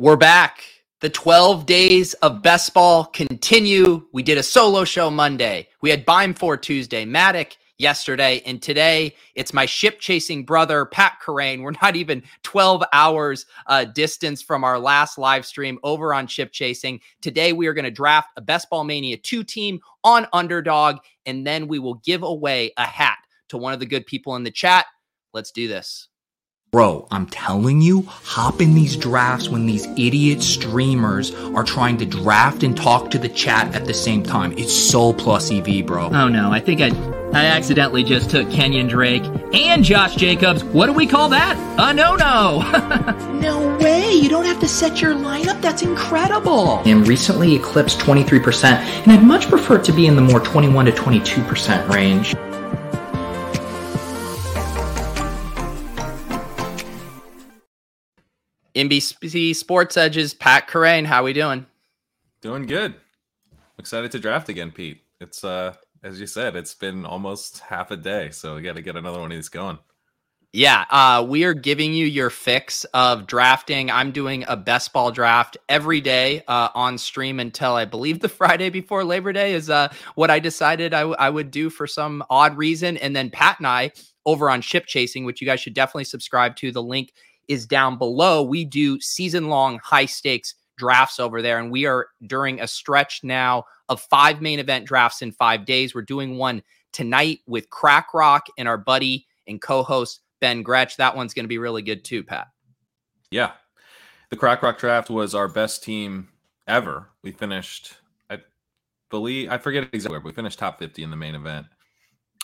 We're back. The 12 days of best ball continue. We did a solo show Monday. We had Bime for Tuesday, Matic yesterday, and today it's my ship chasing brother, Pat Kerrane. We're not even 12 hours uh, distance from our last live stream over on ship chasing. Today we are going to draft a Best Ball Mania 2 team on underdog, and then we will give away a hat to one of the good people in the chat. Let's do this. Bro, I'm telling you, hop in these drafts when these idiot streamers are trying to draft and talk to the chat at the same time. It's so plus EV, bro. Oh no, I think I I accidentally just took Kenyon Drake and Josh Jacobs. What do we call that? A no-no. no way. You don't have to set your lineup. That's incredible. And recently eclipsed 23%, and I'd much prefer it to be in the more 21 to 22% range. NBC Sports Edge's, Pat Kerrane. How are we doing? Doing good. Excited to draft again, Pete. It's uh as you said, it's been almost half a day, so we got to get another one of these going. Yeah, uh, we are giving you your fix of drafting. I'm doing a best ball draft every day uh, on stream until I believe the Friday before Labor Day is uh, what I decided I, w- I would do for some odd reason. And then Pat and I over on Ship Chasing, which you guys should definitely subscribe to. The link is down below. We do season long high stakes drafts over there, and we are during a stretch now of five main event drafts in five days. We're doing one tonight with Crack Rock and our buddy and co host Ben Gretch. That one's going to be really good too, Pat. Yeah. The Crack Rock draft was our best team ever. We finished, I believe, I forget exactly where, but we finished top 50 in the main event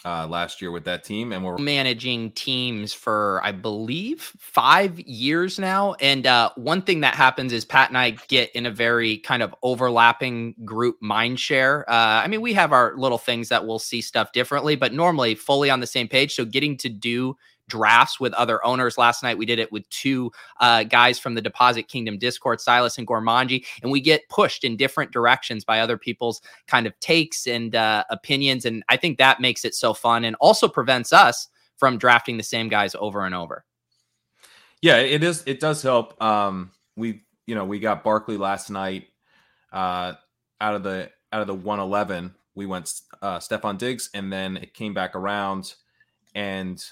uh, last year with that team, and we're managing teams for I believe five years now. And uh, one thing that happens is Pat and I get in a very kind of overlapping group mind share. Uh, I mean, we have our little things that we'll see stuff differently, but normally fully on the same page. So getting to do drafts with other owners. Last night we did it with two uh, guys from the Deposit Kingdom Discord, Silas and Gormanji, and we get pushed in different directions by other people's kind of takes and uh, opinions. And I think that makes it so fun and also prevents us from drafting the same guys over and over. Yeah, it is. It does help. Um, we, you know, we got Barkley last night. Uh, out of the out of the 111, we went uh, Stefon Diggs, and then it came back around, and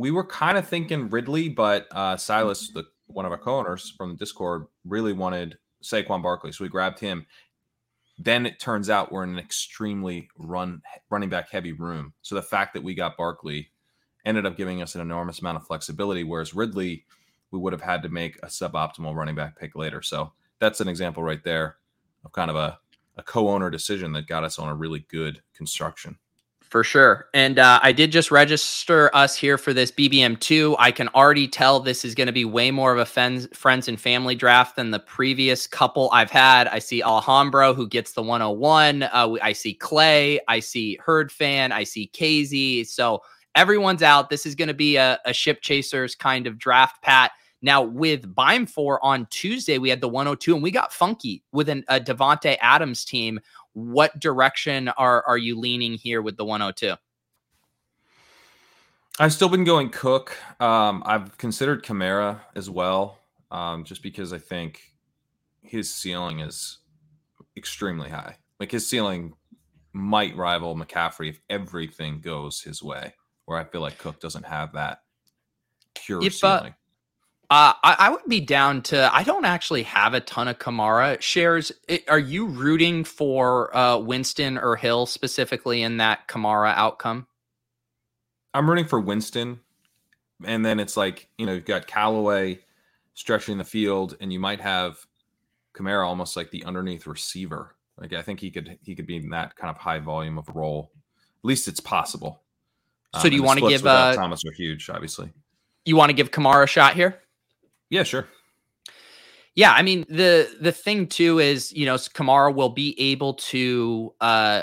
we were kind of thinking Ridley, but uh, Silas, the one of our co-owners from the Discord, really wanted Saquon Barkley, so we grabbed him. Then it turns out we're in an extremely run running back heavy room. So the fact that we got Barkley ended up giving us an enormous amount of flexibility, whereas Ridley, we would have had to make a suboptimal running back pick later. So that's an example right there of kind of a, a co-owner decision that got us on a really good construction. For sure. And uh, I did just register us here for this BBM2. I can already tell this is going to be way more of a friends, friends and family draft than the previous couple I've had. I see Alhambra, who gets the 101. Uh, I see Clay. I see Herd Fan. I see KZ. So everyone's out. This is going to be a, a ship chasers kind of draft, Pat. Now, with Bime 4 on Tuesday, we had the 102, and we got funky with an, a Davante Adams team what direction are are you leaning here with the 102? I've still been going Cook. Um, I've considered Kamara as well, um, just because I think his ceiling is extremely high. Like his ceiling might rival McCaffrey if everything goes his way. Where I feel like Cook doesn't have that pure if, uh, ceiling. Uh, uh, I, I, would be down to. I don't actually have a ton of Kamara shares. It, are you rooting for uh, Winston or Hill specifically in that Kamara outcome? I'm rooting for Winston, and then it's like you know you've got Callaway stretching the field, and you might have Kamara almost like the underneath receiver. Like I think he could he could be in that kind of high volume of role. At least it's possible. So um, do you want to give uh, Thomas are huge, obviously. You want to give Kamara a shot here? Yeah, sure. Yeah, I mean the the thing too is you know Kamara will be able to uh,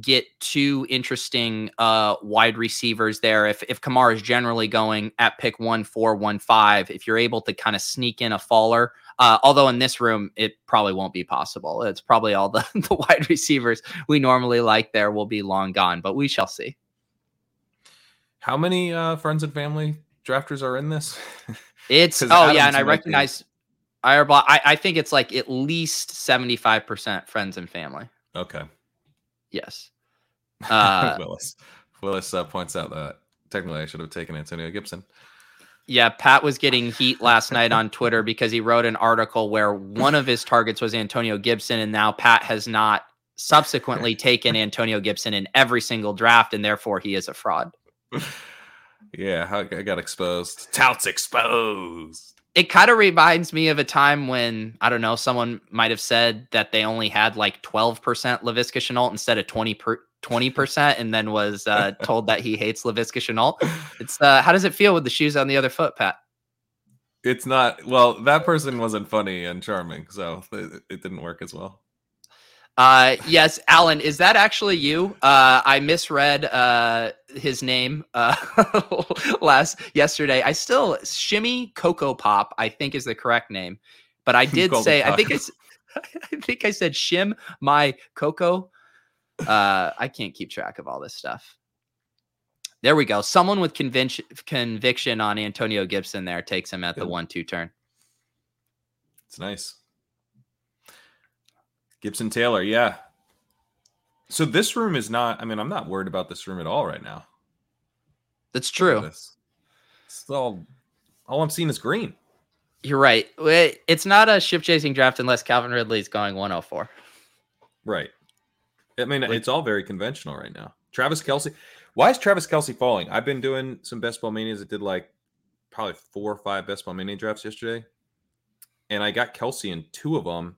get two interesting uh, wide receivers there. If if Kamara is generally going at pick one four one five, if you're able to kind of sneak in a faller, uh, although in this room it probably won't be possible. It's probably all the the wide receivers we normally like there will be long gone, but we shall see. How many uh, friends and family drafters are in this? It's oh yeah, and I recognize. I, I think it's like at least 75% friends and family. Okay. Yes. Uh, Willis. Willis uh, points out that technically I should have taken Antonio Gibson. Yeah, Pat was getting heat last night on Twitter because he wrote an article where one of his targets was Antonio Gibson, and now Pat has not subsequently taken Antonio Gibson in every single draft, and therefore he is a fraud. Yeah, I got exposed. Touts exposed. It kind of reminds me of a time when I don't know someone might have said that they only had like twelve percent Laviska Shenault instead of twenty per. 20% and then was uh, told that he hates Laviska Shenault. It's uh, how does it feel with the shoes on the other foot, Pat? It's not well. That person wasn't funny and charming, so it, it didn't work as well. Uh, yes, Alan, is that actually you? Uh, I misread uh, his name uh, last yesterday. I still shimmy Cocoa Pop. I think is the correct name, but I did say I think it's I think I said shim my cocoa. Uh, I can't keep track of all this stuff. There we go. Someone with conviction conviction on Antonio Gibson there takes him at the one-two turn. It's nice. Gibson Taylor, yeah. So this room is not. I mean, I'm not worried about this room at all right now. That's true. It's all. All I'm seeing is green. You're right. It's not a ship chasing draft unless Calvin Ridley's going 104. Right. I mean, it's all very conventional right now. Travis Kelce. Why is Travis Kelce falling? I've been doing some best ball manias. I did like probably four or five best ball mania drafts yesterday, and I got Kelce in two of them,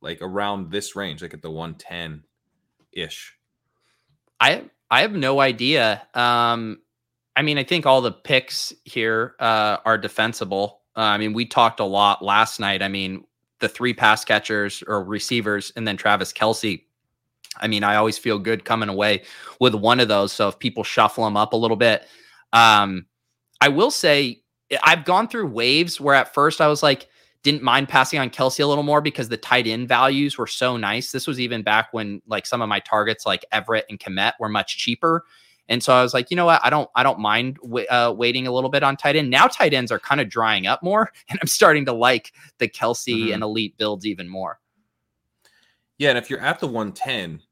like around this range, like at the 110 ish. I I have no idea. Um, I mean, I think all the picks here uh, are defensible. Uh, I mean, we talked a lot last night. I mean, the three pass catchers or receivers, and then Travis Kelce. I mean, I always feel good coming away with one of those. So if people shuffle them up a little bit, um, I will say I've gone through waves where at first I was like, didn't mind passing on Kelce a little more because the tight end values were so nice. This was even back when like some of my targets like Everett and Kmet were much cheaper. And so I was like, you know what? I don't, I don't mind wa- uh, waiting a little bit on tight end. Now tight ends are kind of drying up more, and I'm starting to like the Kelce Mhm. and elite builds even more. Yeah, and if you're at the 110,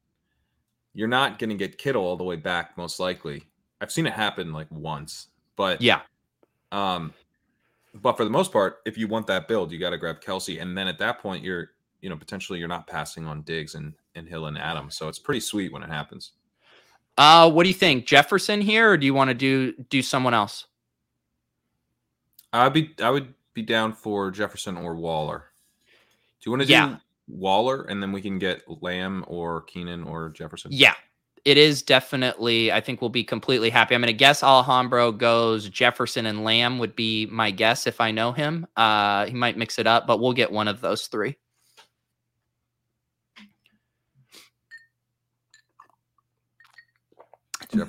you're not going to get Kittle all the way back, most likely. I've seen it happen like once, but Yeah, Um, but for the most part, if you want that build, you got to grab Kelce, and then at that point, you're you know potentially you're not passing on Diggs and and Hill and Adams, so it's pretty sweet when it happens. Uh, what do you think, Jefferson here, or do you want to do do someone else? I'd be I would be down for Jefferson or Waller. Do you want to Yeah. do Waller, and then we can get Lamb or Keenan or Jefferson? Yeah, it is definitely. I think we'll be completely happy. I'm going to guess Alhambro goes Jefferson and Lamb would be my guess if I know him. Uh, he might mix it up, but we'll get one of those three.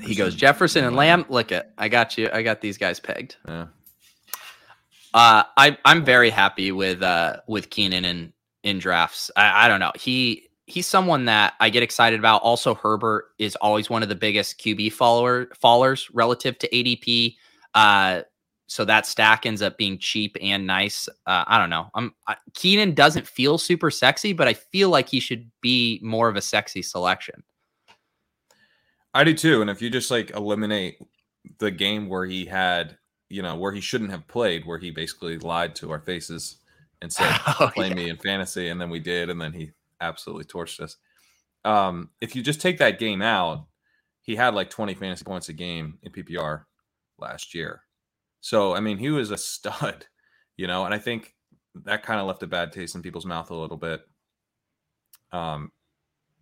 He goes Jefferson and Lamb. Look it, I got you. I got these guys pegged. Yeah. Uh, I I'm very happy with uh with Keenan in in drafts. I, I don't know. He he's someone that I get excited about. Also, Herbert is always one of the biggest QB follower fallers relative to ADP. Uh, so that stack ends up being cheap and nice. Uh, I don't know. I'm I, Keenan doesn't feel super sexy, but I feel like he should be more of a sexy selection. I do too. And if you just like eliminate the game where he had, you know, where he shouldn't have played, where he basically lied to our faces and said, Oh, play yeah. me in fantasy, and then we did, and then he absolutely torched us. Um, if you just take that game out, he had like 20 fantasy points a game in PPR last year. So I mean, he was a stud, you know, and I think that kind of left a bad taste in people's mouth a little bit. Um,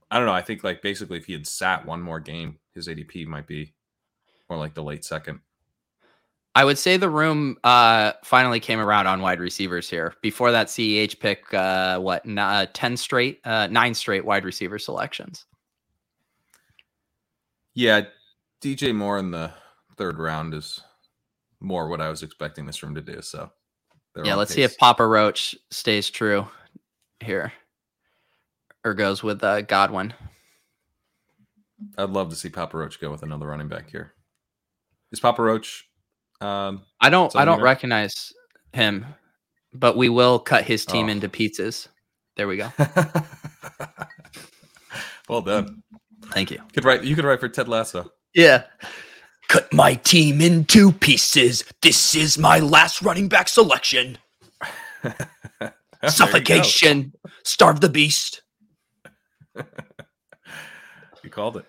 I don't know. I think like basically if he had sat one more game, his ADP might be more like the late second. I would say the room uh, finally came around on wide receivers here. Before that CEH pick, uh, what, n- uh, 10 straight, uh, nine straight wide receiver selections. Yeah, DJ Moore in the third round is more what I was expecting this room to do. So yeah, let's see if Papa Roach stays true here or goes with uh, Godwin. I'd love to see Papa Roach go with another running back here. Is Papa Roach? Um, I don't, I don't recognize him. but we will cut his team Oh. into pizzas. There we go. well done. Thank you. You could write. You could write for Ted Lasso. Yeah. Cut my team into pieces. This is my last running back selection. There you go. Suffocation. Starve the beast. You called it.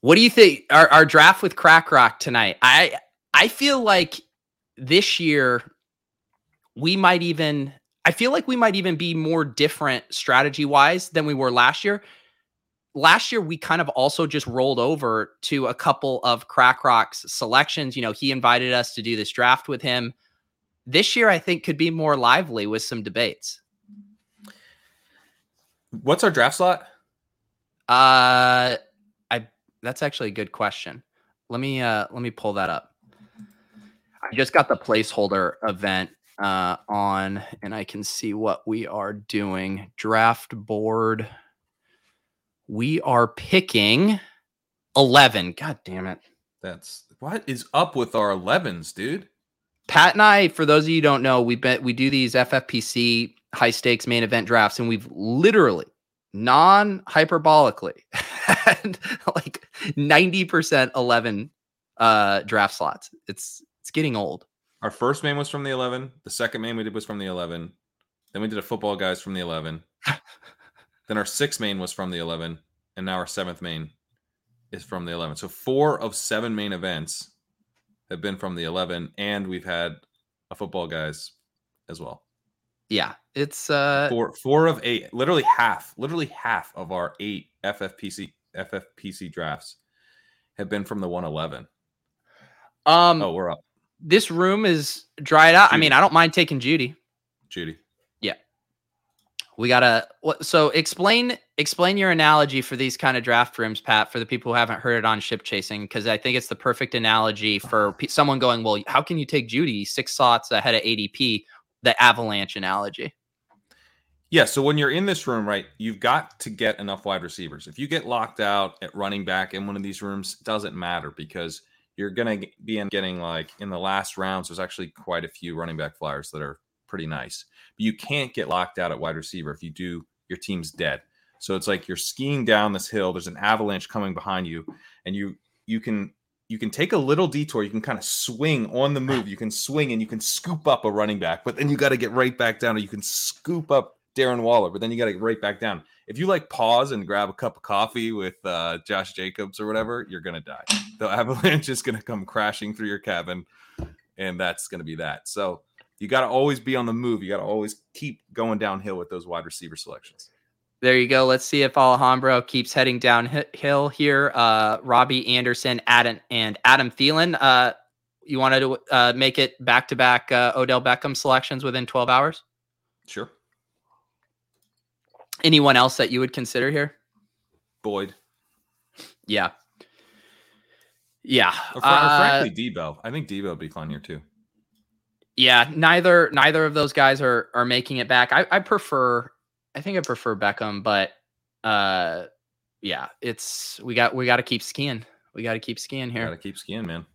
What do you think? Our, our draft with Crack Rock tonight. I I feel like this year we might even I feel like we might even be more different strategy wise than we were last year. Last year we kind of also just rolled over to a couple of Crack Rock's selections. You know, he invited us to do this draft with him. This year I think could be more lively with some debates. What's our draft slot? Uh that's actually a good question. Let me uh let me pull that up. I just got the placeholder event uh on and I can see what we are doing. Draft board. We are picking 11. God damn it. That's what is up with our 11s, dude. Pat and I, for those of you who don't know, we bet we do these FFPC high stakes main event drafts, and we've literally non hyperbolically and like 90% 11 uh draft slots. It's it's getting old. Our first main was from the 11. The second main we did was from the 11. Then we did a football guys from the 11. then our sixth main was from the 11, and now our seventh main is from the 11. So four of seven main events have been from the 11, and we've had a football guys as well. Yeah, it's uh Four four of eight, literally half, literally half of our eight FFPC FFPC drafts have been from the 111. um Oh, we're up, this room is dried out. I mean, I don't mind taking Jeudy. Jeudy. Yeah. We gotta what so explain explain your analogy for these kind of draft rooms, Pat, for the people who haven't heard it on ship chasing, because I think it's the perfect analogy for someone going, Well, how can you take Jeudy six slots ahead of ADP? The avalanche analogy. Yeah, so when you're in this room, right, you've got to get enough wide receivers. If you get locked out at running back in one of these rooms, it doesn't matter because you're going to be in getting like in the last rounds. There's actually quite a few running back flyers that are pretty nice. But you can't get locked out at wide receiver. If you do, your team's dead. So it's like you're skiing down this hill. There's an avalanche coming behind you, and you you can you can take a little detour. You can kind of swing on the move. You can swing and you can scoop up a running back, but then you got to get right back down. Or you can scoop up Darren Waller, but then you got to get right back down. If you like pause and grab a cup of coffee with uh, Josh Jacobs or whatever, you're gonna die. The avalanche is gonna come crashing through your cabin, and that's gonna be that. So you got to always be on the move. You got to always keep going downhill with those wide receiver selections. There you go. Let's see if Alejandro keeps heading downhill here. Uh, Robbie Anderson, Adam, and Adam Thielen. Uh, you wanted to uh, make it back to back Odell Beckham selections within 12 hours? Sure, Anyone else that you would consider here? Boyd Yeah. Yeah. or, fr- or Uh, frankly Deebo. I think Deebo would be fun here too. yeah. Neither neither of those guys are are making it back. I, I prefer I think I prefer Beckham, but uh yeah, it's we got we gotta keep skiing. We gotta keep skiing here. Got to keep skiing, man.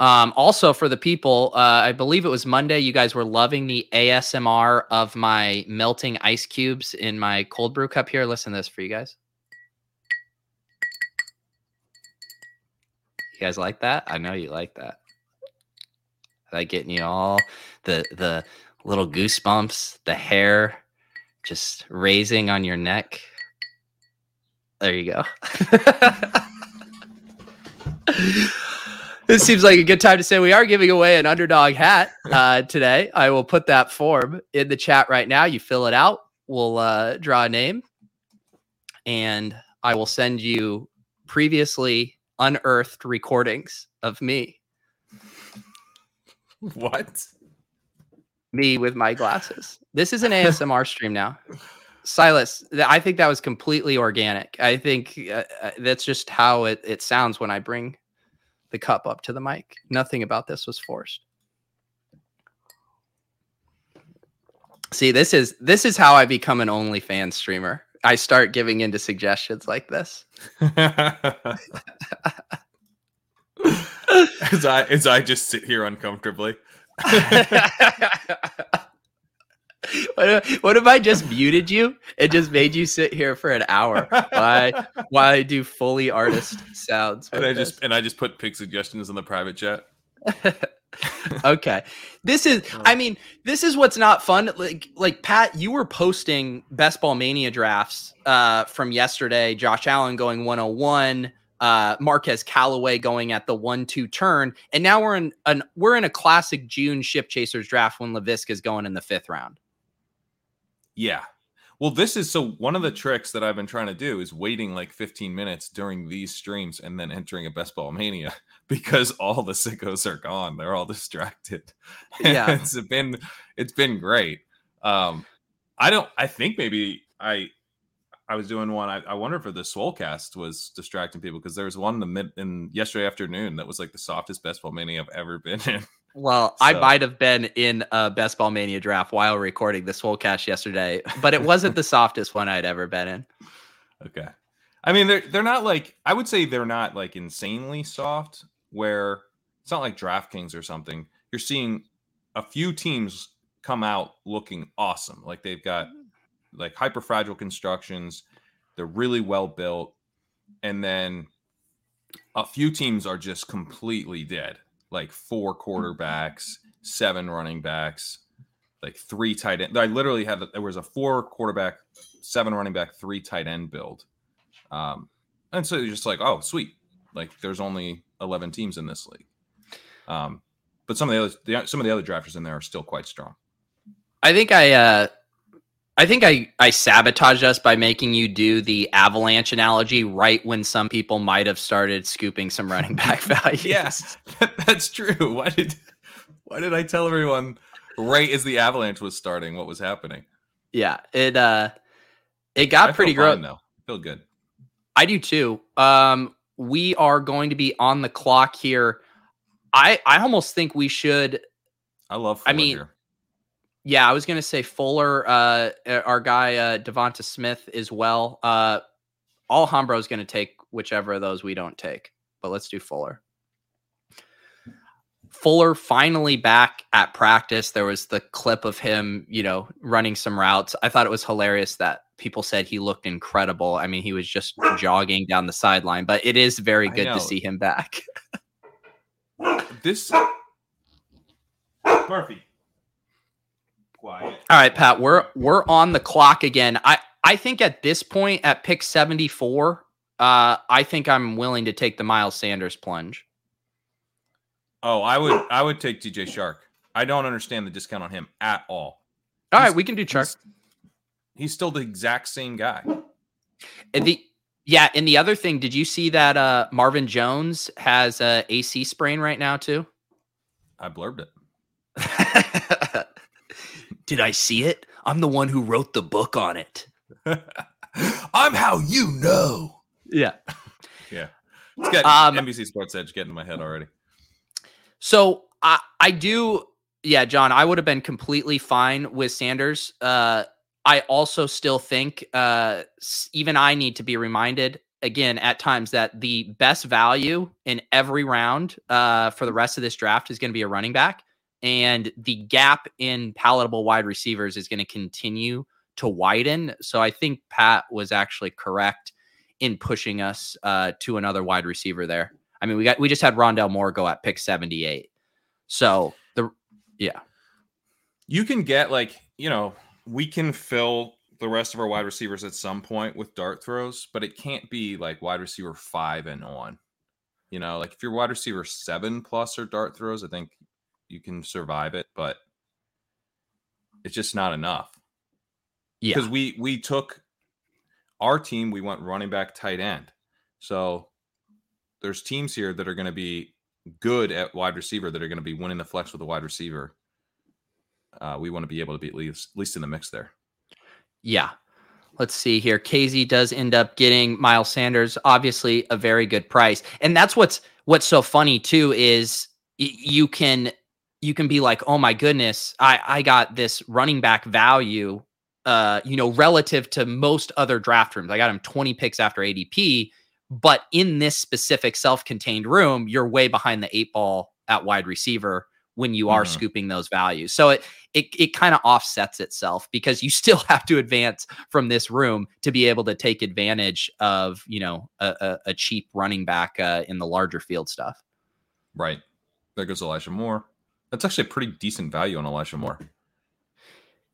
Um, also for the people, uh, I believe it was Monday. You guys were loving the ASMR of my melting ice cubes in my cold brew cup here. Listen to this for you guys. You guys like that? I know you like that. Like getting you all the the little goosebumps, the hair just raising on your neck. There you go. this seems like a good time to say we are giving away an underdog hat uh, today. I will put that form in the chat right now. You fill it out. We'll uh, draw a name, and I will send you previously unearthed recordings of me, What? Me with my glasses. This is an ASMR stream now. Silas, th- I think that was completely organic. I think uh, uh, that's just how it, it sounds when I bring the cup up to the mic. Nothing about this was forced. See, this is this is how I become an OnlyFans streamer. I start giving into suggestions like this. as I as I just sit here uncomfortably. what, what if I just muted you and just made you sit here for an hour I, while I do fully artist sounds? and I this? just and I just put pick suggestions in the private chat. okay this is i mean this is what's not fun like like pat you were posting best ball mania drafts uh from yesterday josh allen going 101 uh marquez callaway going at the 1-2 turn and now we're in an we're in a classic june ship chasers draft when laviska is going in the fifth round Yeah. Well, this is so one of the tricks that I've been trying to do is waiting like 15 minutes during these streams and then entering a best ball mania because all the sickos are gone. They're all distracted. Yeah. it's been it's been great. Um I don't I think maybe I I was doing one. I, I wonder if the Swolecast was distracting people because there was one in the mid in yesterday afternoon that was like the softest best ball mania I've ever been in. well i might have been in a best ball mania draft while recording this whole cast yesterday but it wasn't the softest one i'd ever been in Okay. I mean, they're they're not like I would say they're not like insanely soft. Where it's not like DraftKings or something. You're seeing a few teams come out looking awesome. Like they've got mm-hmm. Like hyper fragile constructions. They're really well built, and then a few teams are just completely dead. Like four quarterbacks, seven running backs, like three tight end. I literally had there was a four quarterback, seven running back, three tight end build. Um, and so you're just like, oh, sweet. Like there's only 11 teams in this league. Um, but some of the other the, some of the other drafters in there are still quite strong. I think I uh I think I I sabotaged us by making you do the avalanche analogy right when some people might have started scooping some running back value. Yes, that's true. Why did why did I tell everyone right as the avalanche was starting what was happening? Yeah, it uh it got feel pretty gross. though. I feel good. I do too. Um we are going to be on the clock here. I I almost think we should I love. I mean, here. Yeah, I was gonna say Fuller, uh, our guy uh, DeVonta Smith as well. Uh, Alhambra is gonna take whichever of those we don't take, but let's do Fuller. Fuller finally back at practice. There was the clip of him, you know, running some routes. I thought it was hilarious that people said he looked incredible. I mean, he was just jogging down the sideline, but it is very good to see him back. this Murphy. Quiet. All right, Pat, we're we're on the clock again. I I think at this point at pick 74, uh I think I'm willing to take the Miles Sanders plunge. Oh, I would I would take DJ Chark. I don't understand the discount on him at all. All right, He's- we can do Chuck. He's, he's still the exact same guy. And the yeah, and the other thing, did you see that uh Marvin Jones has a AC sprain right now too? I blurbed it. did I see it? I'm the one who wrote the book on it. I'm how you know. Yeah. Yeah. It's got Um, NBC Sports Edge getting in my head already. So I I do yeah, John, I would have been completely fine with Sanders. Uh I also still think uh even I need to be reminded again at times that the best value in every round uh for the rest of this draft is going to be a running back and the gap in palatable wide receivers is going to continue to widen. So I think Pat was actually correct in pushing us uh to another wide receiver there. I mean, we got we just had Rondale Moore go at pick 78. So the yeah. You can get like, you know, we can fill the rest of our wide receivers at some point with dart throws, but it can't be like wide receiver five and on. You know, like if you're wide receiver seven plus or dart throws, I think you can survive it, but it's just not enough. Yeah. because we we took our team we went running back tight end so there's teams here that are going to be good at wide receiver that are going to be winning the flex with a wide receiver uh, we want to be able to be at least at least in the mix there Yeah. Let's see here. KZ does end up getting Miles Sanders, obviously a very good price. And that's what's what's so funny too is you can you can be like, "Oh my goodness, I I got this running back value uh, you know, relative to most other draft rooms. I got him 20 picks after ADP, but in this specific self-contained room, you're way behind the eight ball at wide receiver when you are Mhm. scooping those values. So it it it kind of offsets itself because you still have to advance from this room to be able to take advantage of you know a, a, a cheap running back uh, in the larger field stuff. Right. There goes Elijah Moore. That's actually a pretty decent value on Elijah Moore.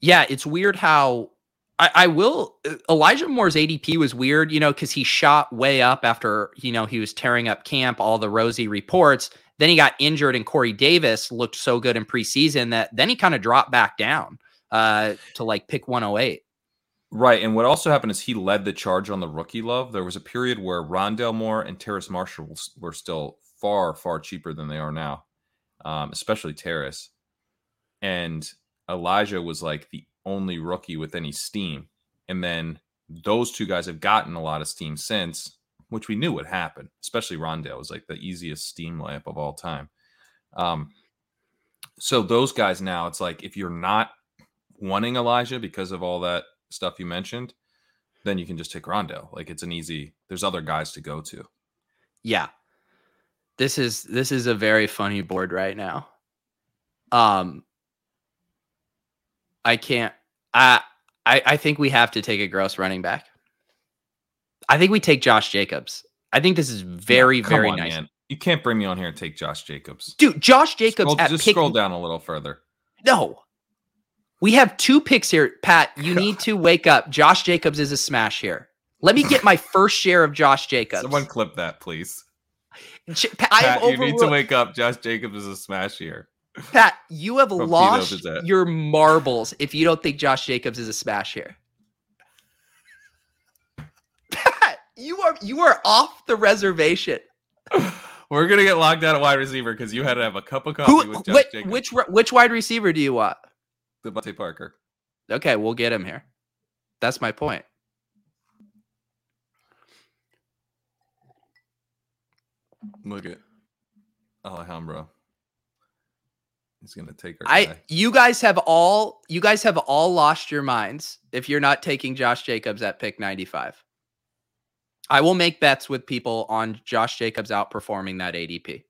Yeah, it's weird how I, I will. uh, Elijah Moore's ADP was weird, you know, because he shot way up after you know he was tearing up camp, all the rosy reports. Then he got injured, and Corey Davis looked so good in preseason that then he kind of dropped back down uh, to like pick 108. Right. And what also happened is he led the charge on the rookie love. There was a period where Rondale Moore and Terrace Marshall were still far, far cheaper than they are now, um, especially Terrace. And Elijah was like the only rookie with any steam. And then those two guys have gotten a lot of steam since, which we knew would happen, especially Rondale was like the easiest steam layup of all time. Um, so those guys now, it's like if you're not wanting Elijah because of all that stuff you mentioned, then you can just take Rondale. Like it's an easy. There's other guys to go to. Yeah, this is this is a very funny board right now. Um, I can't. I I I think we have to take a gross running back. I think we take Josh Jacobs. I think this is very No, very on, nice. man. You can't bring me on here and take Josh Jacobs. Dude, Josh Jacobs Scroll- just pick scroll down a little further. No. We have two picks here. Pat, you need to wake up. Josh Jacobs is a smash here. Let me get my first share of Josh Jacobs. Someone clip that, please. Pat, I have Pat, you need to wake up. Josh Jacobs is a smash here. Pat, you have From lost your marbles if you don't think Josh Jacobs is a smash here. Pat, you are you are off the reservation. We're gonna get locked out at wide receiver because you had to have a cup of coffee Who, with Josh which, Jacobs. which which wide receiver do you want? DeVante Parker. Okay, we'll get him here. That's my point. Look at Alejandro. He's gonna take our I guy. you guys have all you guys have all lost your minds if you're not taking Josh Jacobs at pick 95. I will make bets with people on Josh Jacobs outperforming that ADP.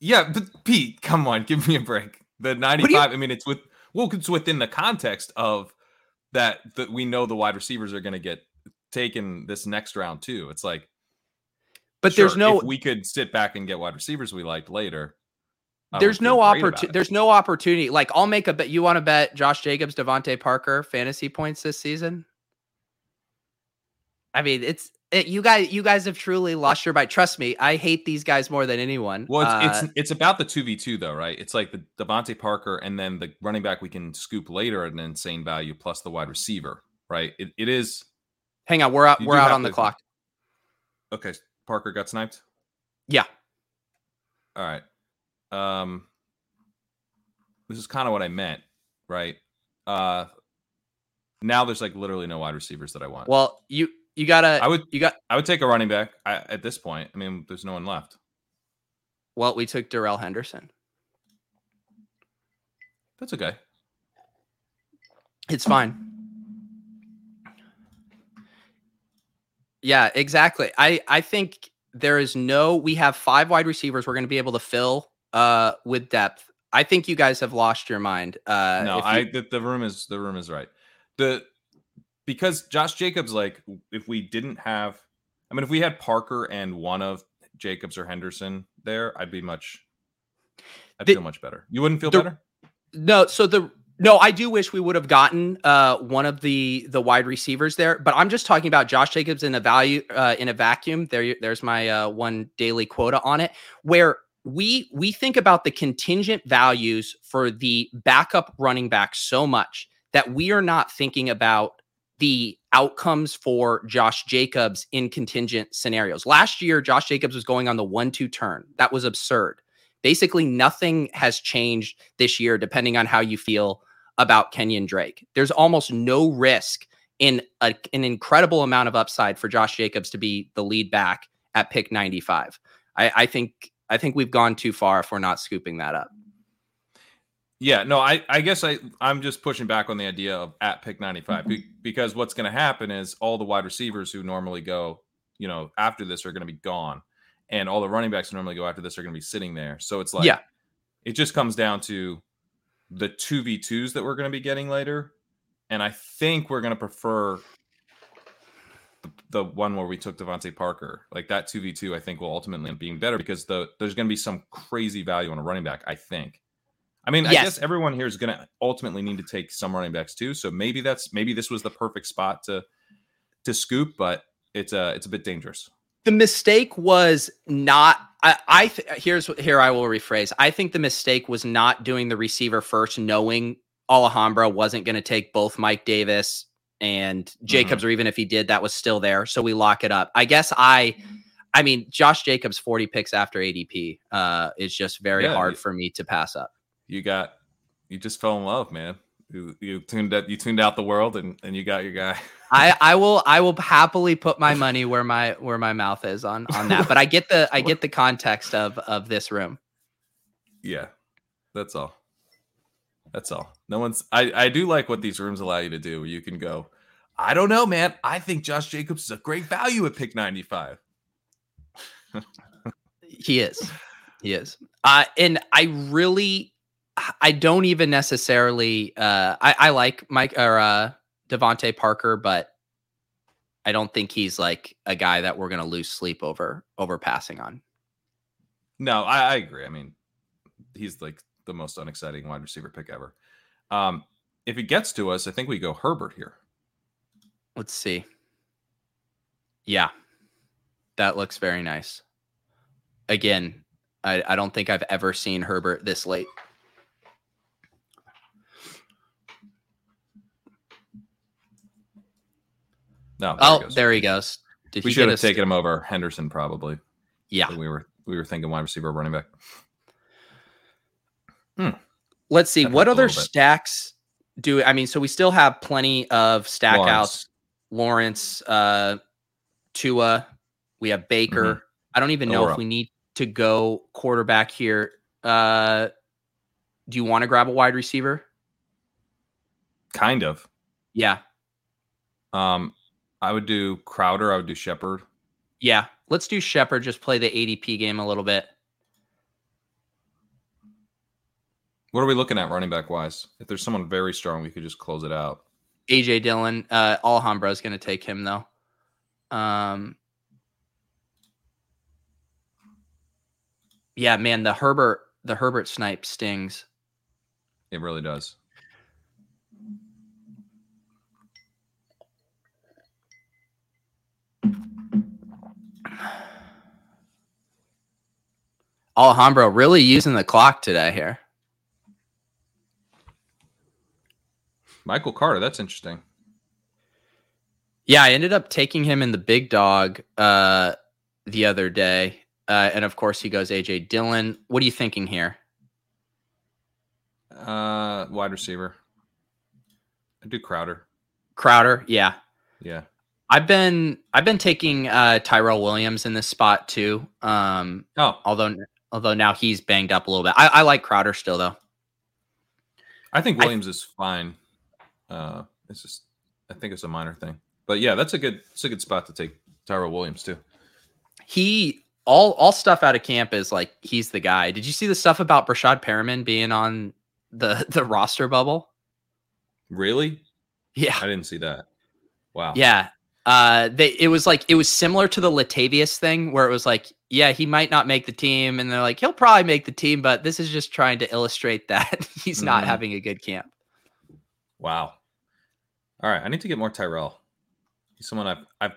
Yeah, but Pete, come on, give me a break. The 95, I mean, it's with well, it's within the context of that that we know the wide receivers are gonna get taken this next round too. It's like But there's no if we could sit back and get wide receivers we liked later. There's no feel great about opportunity there's no opportunity. Like I'll make a bet you want to bet Josh Jacobs, DeVante Parker fantasy points this season? I mean, it's it, you guys you guys have truly lost your mind. Trust me, I hate these guys more than anyone. Well, it's, Uh, it's it's about the two v two though, right? It's like the DeVante Parker and then the running back we can scoop later at an insane value plus the wide receiver, right? It, it is hang on, we're out we're out on the to- clock. okay. Parker got sniped. Yeah. All right. Um, this is kind of what I meant, right? Uh, now there's like literally no wide receivers that I want. Well, you you gotta I would you got I would take a running back I, at this point. I mean, there's no one left. well, we took Darrell Henderson. That's okay. It's fine. Yeah, exactly. I I think there is no we have five wide receivers we're going to be able to fill uh with depth. I think you guys have lost your mind. Uh no, you- I the, the room is the room is right. The because Josh Jacobs, like, if we didn't have, I mean, if we had Parker and one of Jacobs or Henderson there, I'd be much, I'd The- feel much better. You wouldn't feel the- better. No, so the no, I do wish we would have gotten uh one of the the wide receivers there, but I'm just talking about Josh Jacobs in a value uh in a vacuum. There there's my uh one daily quota on it where we we think about the contingent values for the backup running back so much that we are not thinking about the outcomes for Josh Jacobs in contingent scenarios. Last year Josh Jacobs was going on the 1-2 turn. That was absurd. Basically nothing has changed this year depending on how you feel about Kenyon Drake. There's almost no risk in a, an incredible amount of upside for Josh Jacobs to be the lead back at pick 95. I, I think I think we've gone too far if we're not scooping that up. Yeah, no, I, I guess I, I'm just pushing back on the idea of at pick 95 be- mm-hmm. because what's going to happen is all the wide receivers who normally go, you know, after this are going to be gone, and all the running backs who normally go after this are going to be sitting there. So it's like, Yeah. It just comes down to the 2v2s that we're going to be getting later. And I think we're going to prefer the, the one where we took DeVante Parker. Like that 2v2, I think will ultimately end up being better because the there's going to be some crazy value on a running back, I think. I mean, I guess everyone here is going to ultimately need to take some running backs too. So maybe that's maybe this was the perfect spot to to scoop, but it's uh it's a bit dangerous. the mistake was not I, I th- here's what here I will rephrase. I think the mistake was not doing the receiver first, knowing Alhambra wasn't going to take both Mike Davis and Jacobs, or even if he did, that was still there. So we lock it up. I guess I I mean Josh Jacobs 40 picks after ADP uh is just very Yeah, hard you- for me to pass up. You got you just fell in love, man. You, you tuned out you tuned out the world and, and you got your guy. I, I will I will happily put my money where my where my mouth is on on that. But I get the I get the context of of this room. Yeah, that's all. That's all. No one's. I I do like what these rooms allow you to do. Where you can go. I don't know, man. I think Josh Jacobs is a great value at pick ninety five. He is. He is. Uh, and I really, I don't even necessarily. Uh, I, I like Mike or uh, DeVante Parker, but I don't think he's like a guy that we're gonna lose sleep over over passing on. No, I, I agree. I mean, he's like the most unexciting wide receiver pick ever. Um, if he gets to us, I think we go Herbert here. Let's see. Yeah, that looks very nice. Again, I, I don't think I've ever seen Herbert this late. No, Oh, he there he goes. Did we should have taken him over Henderson probably. Yeah. We were we were thinking wide receiver, running back. Let's see That what other stacks do I mean so we still have plenty of stack Lawrence. outs. Lawrence, uh Tua, we have Baker. Mm-hmm. I don't even know Ora. if we need to go quarterback here. Uh do you want to grab a wide receiver? Kind of. Yeah. Um, I would do Crowder. I would do Shepard. Yeah. Let's do Shepard just play the ADP game a little bit. What are we looking at running back wise? If there's someone very strong, we could just close it out. AJ Dillon, uh Alhambra is going to take him though. Um Yeah, man, the Herbert the Herbert snipe stings. It really does. Alhambra really using the clock today here. Michael Carter. That's interesting. Yeah, I ended up taking him in the big dog uh the other day. Uh, and of course he goes AJ Dillon. What are you thinking here? Uh, wide receiver. I do Crowder. Crowder, yeah. Yeah. I've been I've been taking uh Tyrell Williams in this spot too. Um Oh, although although now he's banged up a little bit. I, I like Crowder still though. I think I- Williams is fine. Uh, it's just I think it's a minor thing, but yeah, that's a good it's a good spot to take Tyrell Williams too. He all all stuff out of camp is like he's the guy. Did you see the stuff about Breshad Perriman being on the the roster bubble? Really? Yeah. I didn't see that. Wow. Yeah. Uh they it was like it was similar to the Latavius thing where it was like, yeah, he might not make the team and they're like, he'll probably make the team, but this is just trying to illustrate that he's not Mhm. having a good camp. Wow. All right, I need to get more Tyrell. He's someone I've I've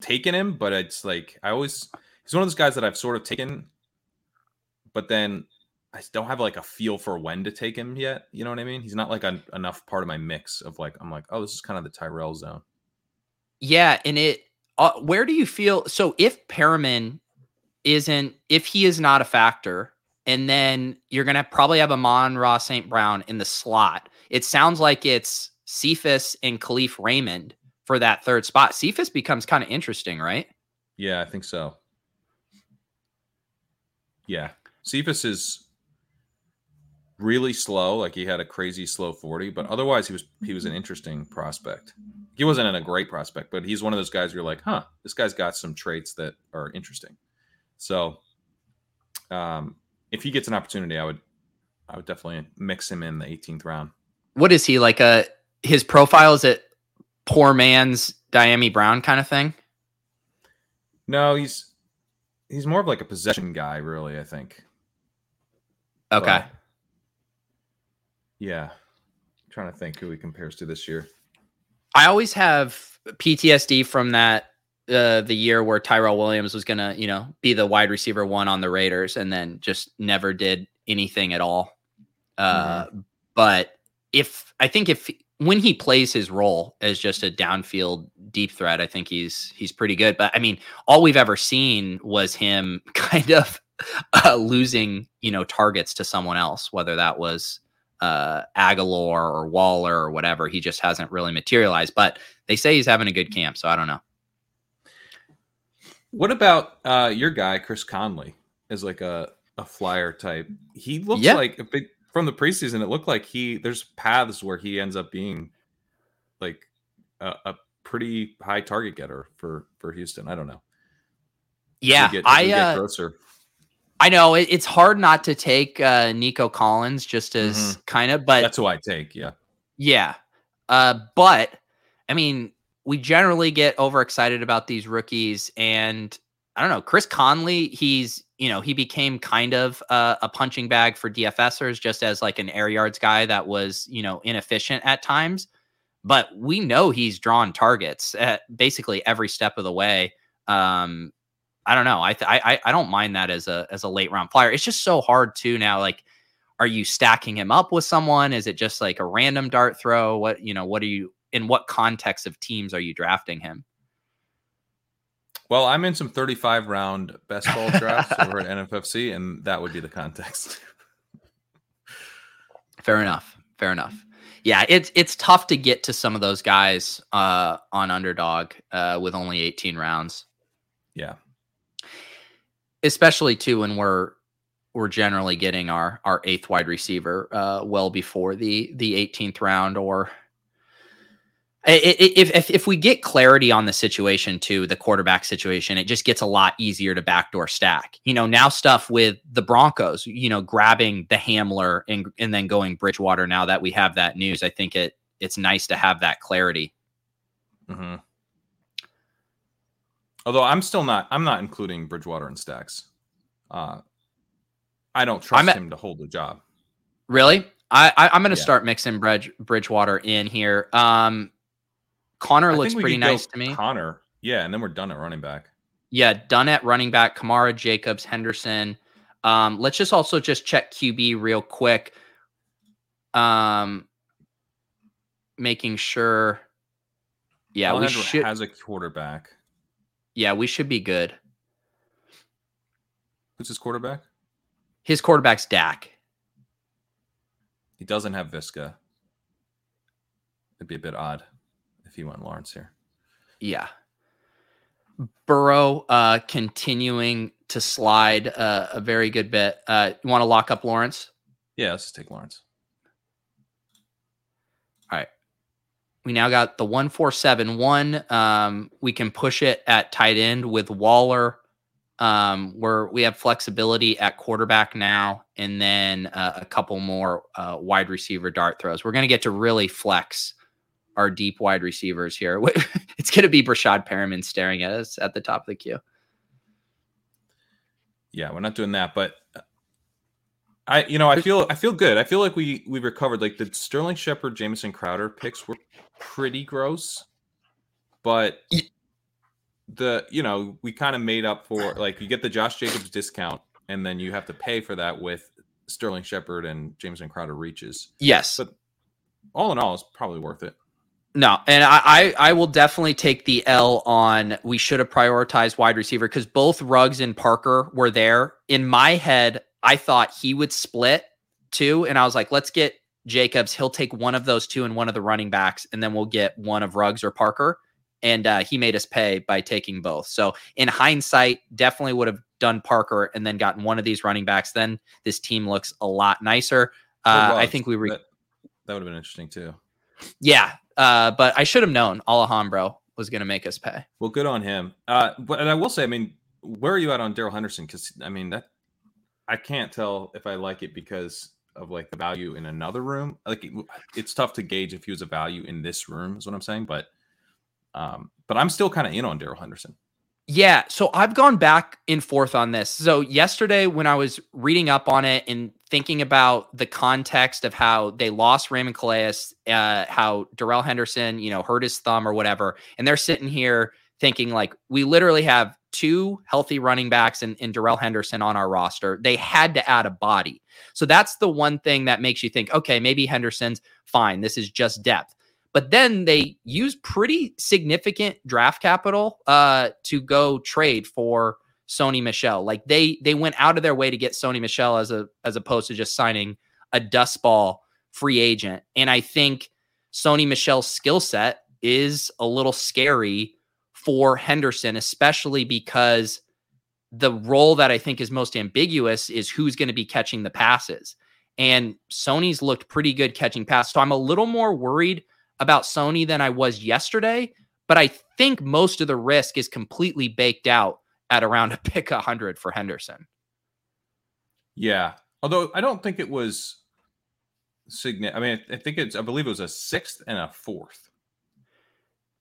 taken him, but it's like I always he's one of those guys that I've sort of taken, but then I don't have like a feel for when to take him yet. You know what I mean? He's not like an, enough part of my mix of like I'm like, oh, this is kind of the Tyrell zone. Yeah, and it uh, where do you feel so if Perriman isn't if he is not a factor, and then you're gonna probably have Amon-Ra St. Brown in the slot. It sounds like it's Cephus and Kalif Raymond for that third spot. Cephus becomes kind of interesting, right? Yeah, I think so. Yeah, Cephus is really slow. Like he had a crazy slow forty, but otherwise he was he was an interesting prospect. He wasn't in a great prospect, but he's one of those guys where you're like, huh, this guy's got some traits that are interesting. So, um, if he gets an opportunity, I would I would definitely mix him in the 18th round. What is he like? A his profile is it poor man's Dyami Brown kind of thing? No, he's he's more of like a possession guy, really. I think. Okay. But, yeah, I'm trying to think who he compares to this year. I always have PTSD from that uh, the year where Tyrell Williams was gonna, you know, be the wide receiver one on the Raiders, and then just never did anything at all. Uh, mm-hmm. But if I think if when he plays his role as just a downfield deep threat, I think he's he's pretty good. But I mean, all we've ever seen was him kind of uh, losing, you know, targets to someone else, whether that was uh, Agholor or Waller or whatever. He just hasn't really materialized. But they say he's having a good camp, so I don't know. What about uh, your guy Chris Conley? Is like a a flyer type. He looks yeah. like a big from the preseason. It looked like he there's paths where he ends up being like a, a pretty high target getter for for Houston. I don't know. Yeah, get, I uh, closer. I know it, it's hard not to take uh, Nico Collins just as mm-hmm. kind of, but that's who I take. Yeah, yeah. Uh, but I mean, we generally get overexcited about these rookies, and I don't know. Chris Conley, he's you know he became kind of uh, a punching bag for DFSers, just as like an air yards guy that was you know inefficient at times. But we know he's drawn targets at basically every step of the way. Um, I don't know. I, th- I I don't mind that as a as a late round flyer. It's just so hard to now. Like, are you stacking him up with someone? Is it just like a random dart throw? What you know? What are you in? What context of teams are you drafting him? Well, I'm in some 35 round best ball drafts over at NFFC, and that would be the context. Fair enough. Fair enough. Yeah, it's it's tough to get to some of those guys uh, on underdog uh, with only 18 rounds. Yeah especially too when we're we're generally getting our our eighth wide receiver uh, well before the the 18th round or if, if if we get clarity on the situation to the quarterback situation it just gets a lot easier to backdoor stack you know now stuff with the broncos you know grabbing the hamler and and then going bridgewater now that we have that news i think it it's nice to have that clarity mm-hmm. Although I'm still not, I'm not including Bridgewater and Stacks. Uh, I don't trust at, him to hold the job. Really? I, I am going to yeah. start mixing Bridge, Bridgewater in here. Um, Conner I looks pretty nice to me. Conner, yeah, and then we're done at running back. Yeah, done at running back. Kamara, Jacobs, Henderson. Um, let's just also just check QB real quick. Um, making sure. Yeah, we should has a quarterback. Yeah, we should be good. Who's his quarterback? His quarterback's Dak. He doesn't have Visca. It'd be a bit odd if he went Lawrence here. Yeah. Burrow uh, continuing to slide uh, a very good bit. Uh, you want to lock up Lawrence? Yeah, let's just take Lawrence. We now got the 1471. Um, we can push it at tight end with Waller, um, where we have flexibility at quarterback now, and then uh, a couple more uh, wide receiver dart throws. We're going to get to really flex our deep wide receivers here. it's going to be Breshad Perriman staring at us at the top of the queue. Yeah, we're not doing that, but I you know I feel I feel good. I feel like we we recovered. Like the Sterling Shepard, Jamison Crowder picks were pretty gross, but the you know we kind of made up for like you get the Josh Jacobs discount, and then you have to pay for that with Sterling Shepard and Jamison Crowder reaches. Yes, but all in all, it's probably worth it. No, and I, I, I will definitely take the L on we should have prioritized wide receiver because both Ruggs and Parker were there. In my head, I thought he would split two, and I was like, let's get Jacobs. He'll take one of those two and one of the running backs, and then we'll get one of Ruggs or Parker. And uh, he made us pay by taking both. So in hindsight, definitely would have done Parker and then gotten one of these running backs. Then this team looks a lot nicer. Uh, I think we re- that, that would have been interesting too. Yeah, uh, but I should have known Alejandro was going to make us pay. Well, good on him. Uh, but and I will say, I mean, where are you at on Darrell Henderson? Because I mean that I can't tell if I like it because of like the value in another room. Like it, it's tough to gauge if he was a value in this room, is what I'm saying. But um, but I'm still kind of in on Darrell Henderson. Yeah, so I've gone back and forth on this. So yesterday, when I was reading up on it and thinking about the context of how they lost Raymond Calais, uh, how Darrell Henderson, you know, hurt his thumb or whatever, and they're sitting here thinking like we literally have two healthy running backs and, and Darrell Henderson on our roster. They had to add a body. So that's the one thing that makes you think, okay, maybe Henderson's fine. This is just depth. But then they use pretty significant draft capital uh, to go trade for Sony Michel. Like they they went out of their way to get Sony Michel as a as opposed to just signing a dust ball free agent. And I think Sony Michel's skill set is a little scary for Henderson, especially because the role that I think is most ambiguous is who's going to be catching the passes. And Sony's looked pretty good catching passes. So I'm a little more worried about Sony than I was yesterday, but I think most of the risk is completely baked out at around a pick 100 for Henderson. Yeah. Although I don't think it was significant. I mean, I think it's, I believe it was a sixth and a fourth.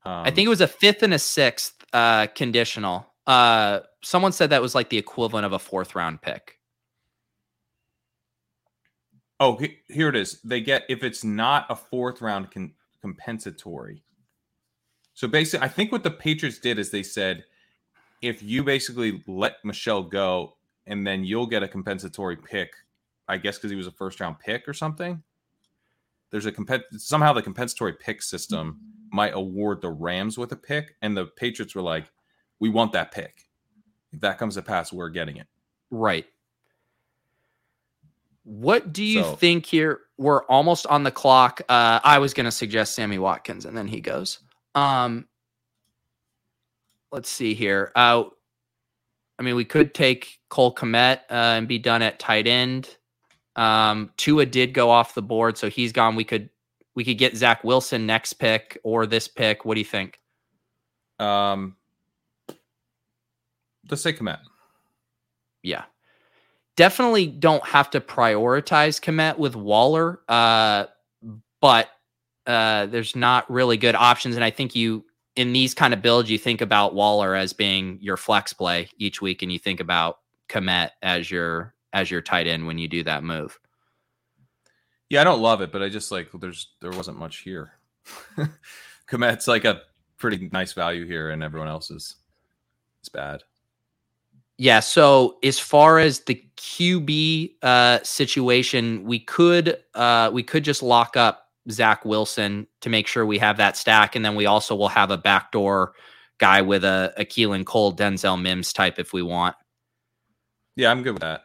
Um, I think it was a fifth and a sixth uh, conditional. Uh, someone said that was like the equivalent of a fourth round pick. Oh, here it is. They get if it's not a fourth round con- compensatory. So basically, I think what the Patriots did is they said, if you basically let Michel go, and then you'll get a compensatory pick, I guess because he was a first round pick or something. There's a comp- somehow the compensatory pick system might award the Rams with a pick, and the Patriots were like, "We want that pick. If that comes to pass, we're getting it." Right. What do you So- think here? We're almost on the clock. Uh, I was going to suggest Sammy Watkins, and then he goes. Um, let's see here. Uh, I mean, we could take Cole Kmet uh, and be done at tight end. Um, Tua did go off the board, so he's gone. We could we could get Zach Wilson next pick or this pick. What do you think? Um, let's say Kmet. Yeah. Definitely don't have to prioritize Kmet with Waller, uh, but uh, there's not really good options. And I think you, in these kind of builds, you think about Waller as being your flex play each week, and you think about Kmet as your as your tight end when you do that move. Yeah, I don't love it, but I just like there's there wasn't much here. Kmet's like a pretty nice value here, and everyone else is is bad. Yeah. So as far as the QB uh, situation, we could uh, we could just lock up Zach Wilson to make sure we have that stack, and then we also will have a backdoor guy with a, a Keelan Cole, Denzel Mims type if we want. Yeah, I'm good with that.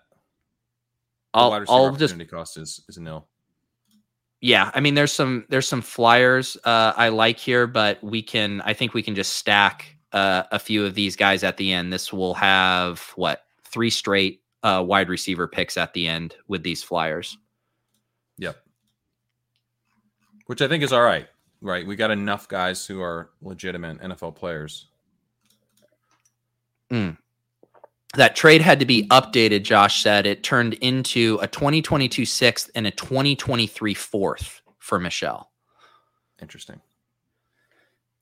The I'll, I'll just cost is is nil. Yeah. I mean, there's some there's some flyers uh, I like here, but we can I think we can just stack uh, a few of these guys at the end. This will have what three straight uh, wide receiver picks at the end with these flyers. Yep. Which I think is all right. Right. We got enough guys who are legitimate NFL players. That trade had to be updated josh said it turned into a 2022 sixth and a 2023 fourth for michel Interesting.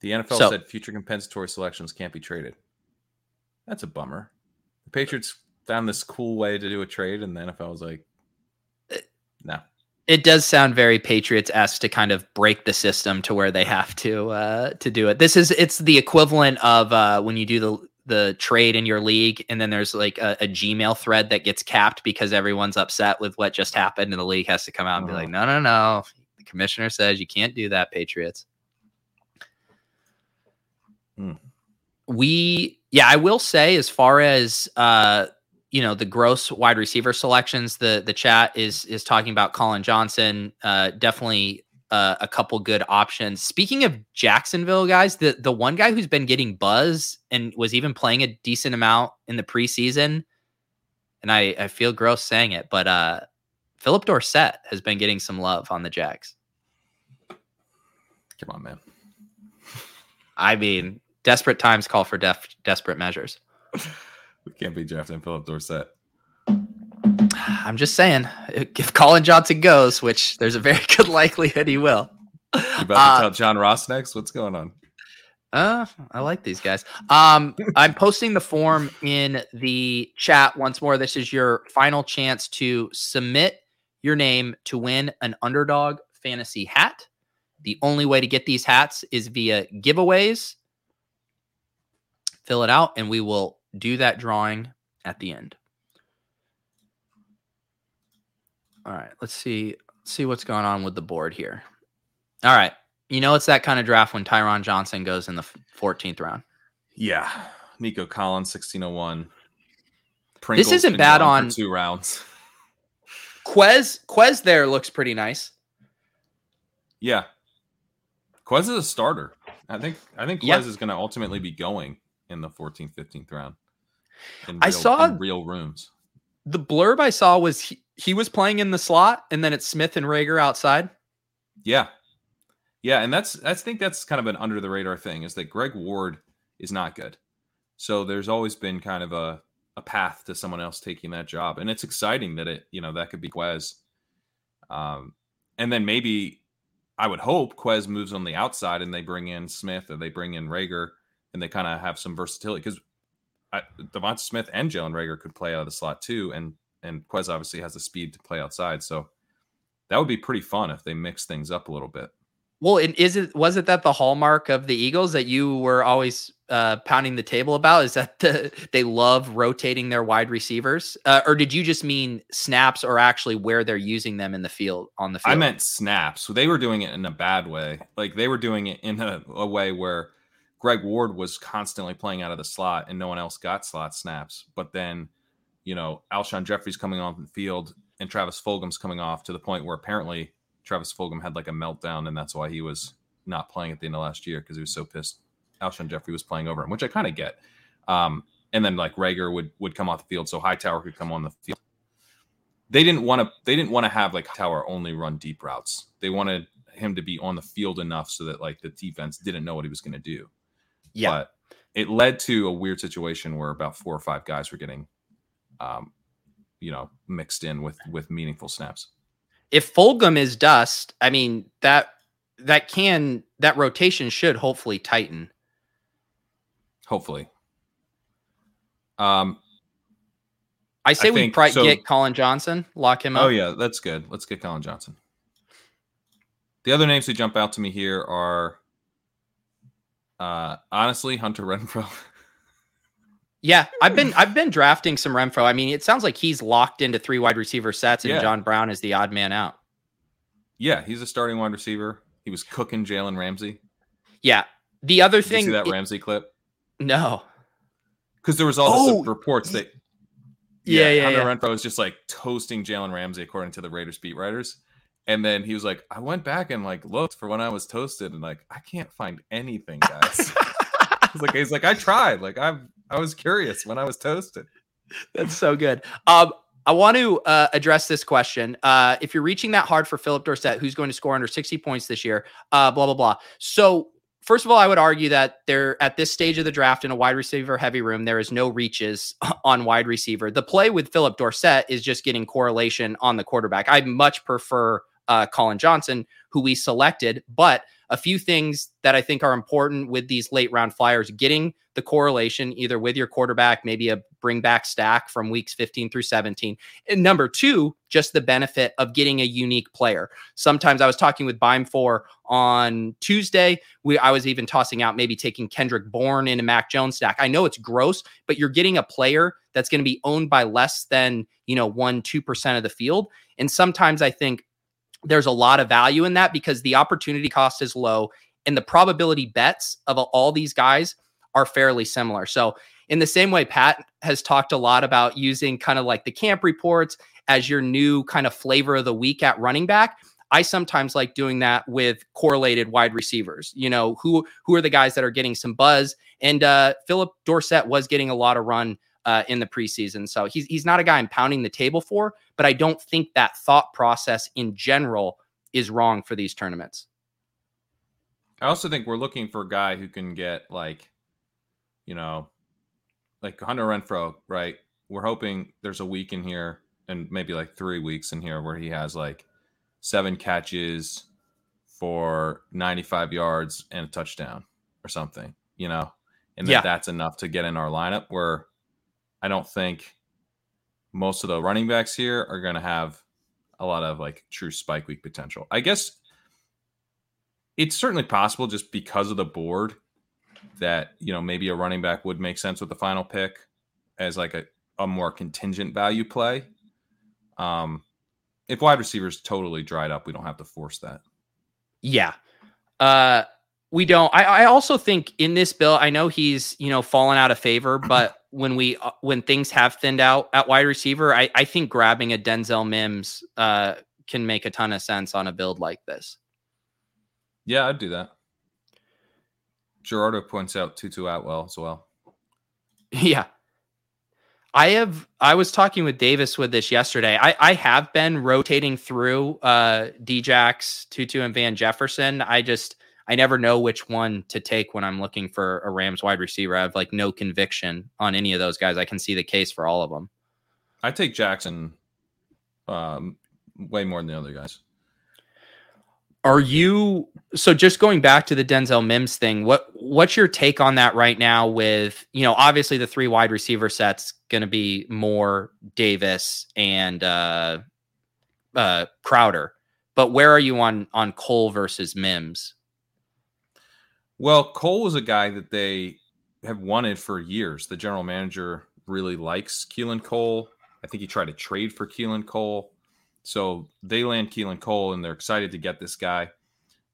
The NFL So- said future compensatory selections can't be traded. That's a bummer. The Patriots found this cool way to do a trade, and the NFL was like, no. it does sound very patriots-esque to kind of break the system to where they have to uh to do it this is it's the equivalent of uh when you do the the trade in your league and then there's like a, a gmail thread that gets capped because everyone's upset with what just happened and the league has to come out and be Uh-huh. like no no no the commissioner says you can't do that patriots Hmm. we yeah i will say as far as uh you know the gross wide receiver selections the the chat is is talking about collin johnson uh definitely uh, a couple good options speaking of jacksonville guys the the one guy who's been getting buzz and was even playing a decent amount in the preseason and i i feel gross saying it but uh phillip dorsett has been getting some love on the jags Come on, man. i mean desperate times call for def- desperate measures We can't be drafting Phillip Dorsett. I'm just saying, if Collin Johnson goes, which there's a very good likelihood he will. You about uh, to tell John Ross next? What's going on? Uh, I like these guys. Um, I'm posting the form in the chat once more. This is your final chance to submit your name to win an underdog fantasy hat. The only way to get these hats is via giveaways. Fill it out, and we will do that drawing at the end. All right, let's see see what's going on with the board here. All right, you know it's that kind of draft when Tyron Johnson goes in the 14th round. Yeah, Nico Collins, 1601. Pringle's this isn't bad on two rounds. Quez Quez there looks pretty nice. Yeah, Quez is a starter. I think I think Quez yeah. is going to ultimately be going in the 14th, 15th round. Real, I saw real rooms. The blurb I saw was he, he was playing in the slot, and then it's Smith and Reagor outside. Yeah, yeah, and that's I think that's kind of an under the radar thing is that Greg Ward is not good. So there's always been kind of a a path to someone else taking that job, and it's exciting that it you know that could be Quez. Um, and then maybe I would hope Quez moves on the outside and they bring in Smith or they bring in Reagor and they kind of have some versatility because DeVonta Smith and Jalen Reagor could play out of the slot too, and and Quez obviously has the speed to play outside. So that would be pretty fun if they mix things up a little bit. Well, and is it was it that the hallmark of the Eagles that you were always uh, pounding the table about is that the, they love rotating their wide receivers, uh, or did you just mean snaps, or actually where they're using them in the field on the field? I meant snaps. So they were doing it in a bad way. Like they were doing it in a, a way where Greg Ward was constantly playing out of the slot and no one else got slot snaps. But then, you know, Alshon Jeffery's coming off the field and Travis Fulgham's coming off to the point where apparently Travis Fulgham had like a meltdown and that's why he was not playing at the end of last year because he was so pissed. Alshon Jeffery was playing over him, which I kind of get. Um, and then like Reagor would would come off the field so Hightower could come on the field. They didn't want to they didn't want to have like Tower only run deep routes. They wanted him to be on the field enough so that like the defense didn't know what he was going to do. Yeah. But it led to a weird situation where about four or five guys were getting, um, you know, mixed in with with meaningful snaps. If Fulgham is dust, I mean that that can that rotation should hopefully tighten. Hopefully. Um, I say I we probably so, get Collin Johnson, lock him oh, up. Oh yeah, that's good. Let's get Collin Johnson. The other names who jump out to me here are uh, honestly, Hunter Renfrow. yeah, I've been I've been drafting some Renfro. I mean, it sounds like he's locked into three wide receiver sets, and yeah. John Brown is the odd man out. Yeah, he's a starting wide receiver. He was cooking Jalen Ramsey. Yeah. The other Did thing, see that it, Ramsey clip? No, because there was all oh, this reports that yeah, yeah, yeah Hunter yeah. Renfrow was just like toasting Jalen Ramsey according to the Raiders beat writers. And then he was like, I went back and like looked for when I was toasted, and like I can't find anything, guys. he's like, he's like, I tried. Like I I was curious when I was toasted. That's so good. Um, I want to uh, address this question. Uh, if you're reaching that hard for Phillip Dorsett, who's going to score under 60 points this year, uh, blah blah blah. So first of all, I would argue that there at this stage of the draft in a wide receiver heavy room, there is no reaches on wide receiver. The play with Phillip Dorsett is just getting correlation on the quarterback. I much prefer uh, Collin Johnson, who we selected. But a few things that I think are important with these late round flyers getting the correlation either with your quarterback, maybe a bring back stack from weeks 15 through 17. And number two, just the benefit of getting a unique player. Sometimes I was talking with Bime for on Tuesday. We I was even tossing out maybe taking Kendrick Bourne in a Mac Jones stack. I know it's gross, but you're getting a player that's going to be owned by less than, you know, one, two percent of the field. And sometimes I think there's a lot of value in that because the opportunity cost is low and the probability bets of all these guys are fairly similar. So, in the same way, Pat has talked a lot about using kind of like the camp reports as your new kind of flavor of the week at running back. I sometimes like doing that with correlated wide receivers. You know, who who are the guys that are getting some buzz? And uh, Phillip Dorsett was getting a lot of run uh, in the preseason. So he's he's not a guy I'm pounding the table for, but I don't think that thought process in general is wrong for these tournaments. I also think we're looking for a guy who can get like, you know, like Hunter Renfrow, right? We're hoping there's a week in here and maybe like three weeks in here where he has like seven catches for 95 yards and a touchdown or something, you know, and Yeah. that that's enough to get in our lineup where I don't think most of the running backs here are going to have a lot of like true spike week potential. I guess it's certainly possible just because of the board that, you know, maybe a running back would make sense with the final pick as like a, a more contingent value play. Um, if wide receivers totally dried up, we don't have to force that. Yeah. Uh we don't I, I also think in this bill, I know he's, you know, fallen out of favor, but when we uh, when things have thinned out at wide receiver, I, I think grabbing a Denzel Mims uh can make a ton of sense on a build like this. Yeah, I'd do that. Gerardo points out Tutu Atwell as well. Yeah. I have I was talking with Davis with this yesterday. I, I have been rotating through uh Djax, Tutu, and Van Jefferson. I just I never know which one to take when I'm looking for a Rams wide receiver. I have like no conviction on any of those guys. I can see the case for all of them. I take Jackson um, way more than the other guys. Are you so just going back to the Denzel Mims thing, what what's your take on that right now with, you know, obviously the three wide receiver sets going to be more Davis and uh uh Crowder. But where are you on on Cole versus Mims? Well, Cole was a guy that they have wanted for years. The general manager really likes Keelan Cole. I think he tried to trade for Keelan Cole. So they land Keelan Cole and they're excited to get this guy.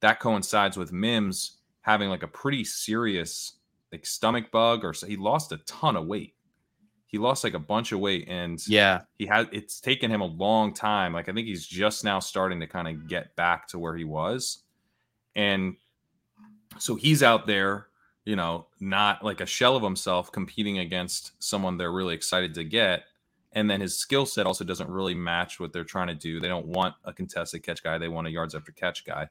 That coincides with Mims having like a pretty serious like stomach bug or so he lost a ton of weight. He lost like a bunch of weight and Yeah. he had it's taken him a long time. Like I think he's just now starting to kind of get back to where he was. And so he's out there, you know, not like a shell of himself competing against someone they're really excited to get. And then his skill set also doesn't really match what they're trying to do. They don't want a contested catch guy, they want a yards after catch guy.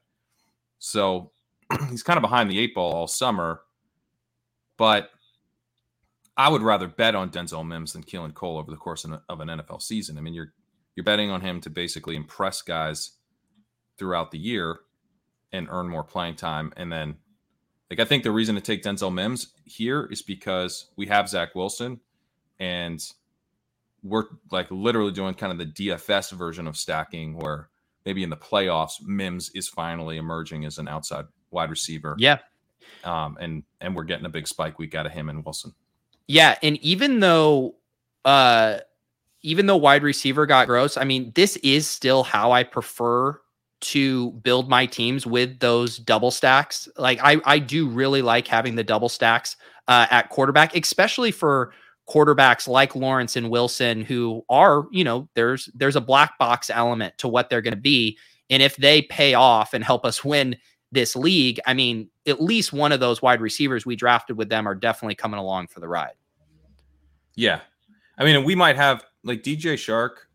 So he's kind of behind the eight ball all summer. But I would rather bet on Denzel Mims than Keelan Cole over the course of an NFL season. I mean, you're you're betting on him to basically impress guys throughout the year and earn more playing time. And then, like, I think the reason to take Denzel Mims here is because we have Zach Wilson, and we're like literally doing kind of the DFS version of stacking, where maybe in the playoffs, Mims is finally emerging as an outside wide receiver. Yeah. Um, and and we're getting a big spike week out of him and Wilson. Yeah, and even though uh even though wide receiver got gross, I mean, this is still how I prefer to build my teams with those double stacks. Like I I do really like having the double stacks uh at quarterback, especially for quarterbacks like Lawrence and Wilson who are, you know, there's there's a black box element to what they're going to be and if they pay off and help us win this league, I mean, at least one of those wide receivers we drafted with them are definitely coming along for the ride. Yeah. I mean, we might have like DJ Chark.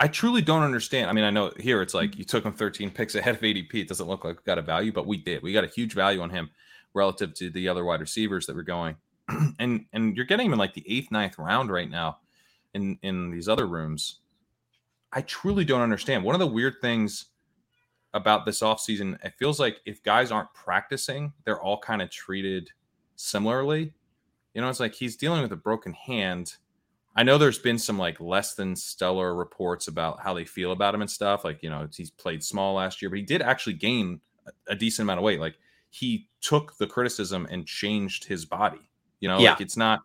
I truly don't understand. I mean, I know here it's like mm-hmm. you took him 13 picks ahead of ADP. It doesn't look like we got a value, but we did. We got a huge value on him relative to the other wide receivers that were going. and and you're getting him in like the eighth, ninth round right now in in these other rooms. I truly don't understand. One of the weird things about this offseason, it feels like if guys aren't practicing, they're all kind of treated similarly. You know, it's like he's dealing with a broken hand. I know there's been some like less than stellar reports about how they feel about him and stuff. Like, you know, he's played small last year, but he did actually gain a, a decent amount of weight. Like, he took the criticism and changed his body. You know, Yeah. like it's not,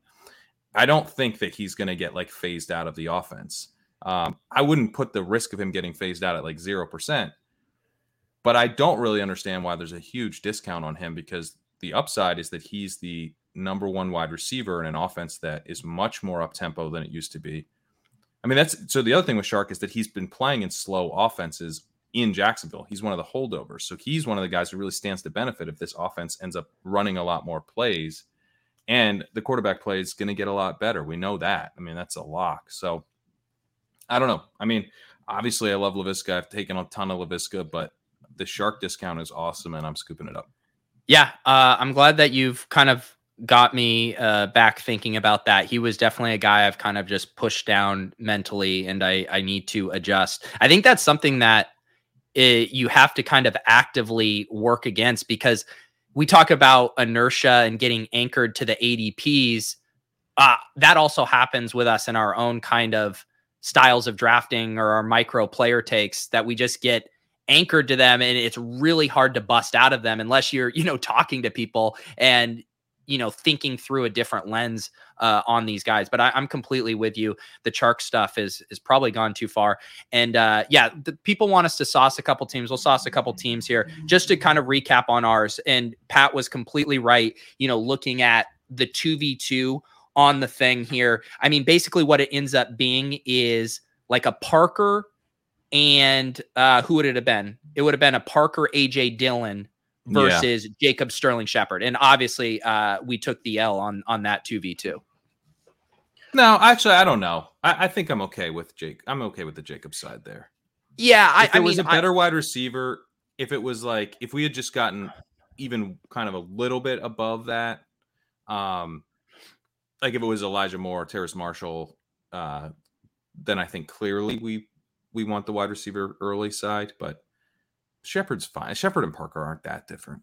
I don't think that he's going to get like phased out of the offense. Um, I wouldn't put the risk of him getting phased out at like 0%. But I don't really understand why there's a huge discount on him because the upside is that he's the number one wide receiver in an offense that is much more up tempo than it used to be. I mean, that's so the other thing with Chark is that he's been playing in slow offenses in Jacksonville. He's one of the holdovers. So he's one of the guys who really stands to benefit if this offense ends up running a lot more plays. And the quarterback play is going to get a lot better. We know that. I mean, that's a lock. So I don't know. I mean, obviously, I love Laviska. I've taken a ton of Laviska, but the Chark discount is awesome, and I'm scooping it up. Yeah, uh, I'm glad that you've kind of got me uh, back thinking about that. He was definitely a guy I've kind of just pushed down mentally, and I I need to adjust. I think that's something that it, you have to kind of actively work against because we talk about inertia and getting anchored to the ADPs. Uh, that also happens with us in our own kind of styles of drafting or our micro player takes that we just get anchored to them and it's really hard to bust out of them unless you're you know talking to people and you know thinking through a different lens uh, on these guys but I, am completely with you. The chark stuff is is probably gone too far. And uh, yeah the, people want us to sauce a couple teams. We'll sauce a couple teams here just to kind of recap on ours. And pat was completely right you know looking at the 2v2 on the thing here. I mean basically what it ends up being is like a parker and uh, who would it have been? It would have been a parker aj dillon versus yeah. Jacob Sterling Shepard. And obviously, uh, we took the L on on that 2v2. No, actually, I don't know. I, I, think I'm okay with Jake. I'm okay with the Jacob side there. Yeah, I, if it I was mean, a better wide receiver, if it was like if we had just gotten even kind of a little bit above that, um, like if it was Elijah Moore, Terrace Marshall, uh, then I think clearly we we want the wide receiver early side. But Shepard's fine. Shepard and Parker aren't that different.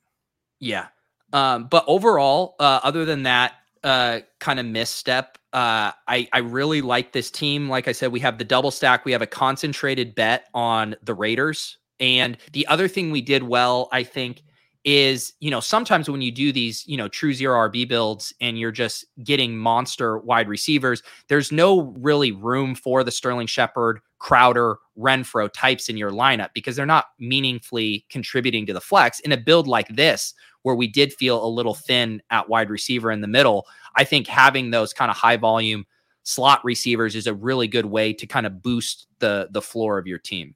Yeah. Um, but overall, uh, other than that uh, kind of misstep, uh, I, I really like this team. Like I said, we have the double stack. We have a concentrated bet on the Raiders. And the other thing we did well, I think, is you know sometimes when you do these you know true zero RB builds and you're just getting monster wide receivers, there's no really room for the Sterling Shepard, Crowder, Renfrow types in your lineup because they're not meaningfully contributing to the flex. In a build like this, where we did feel a little thin at wide receiver in the middle, I think having those kind of high volume slot receivers is a really good way to kind of boost the the floor of your team.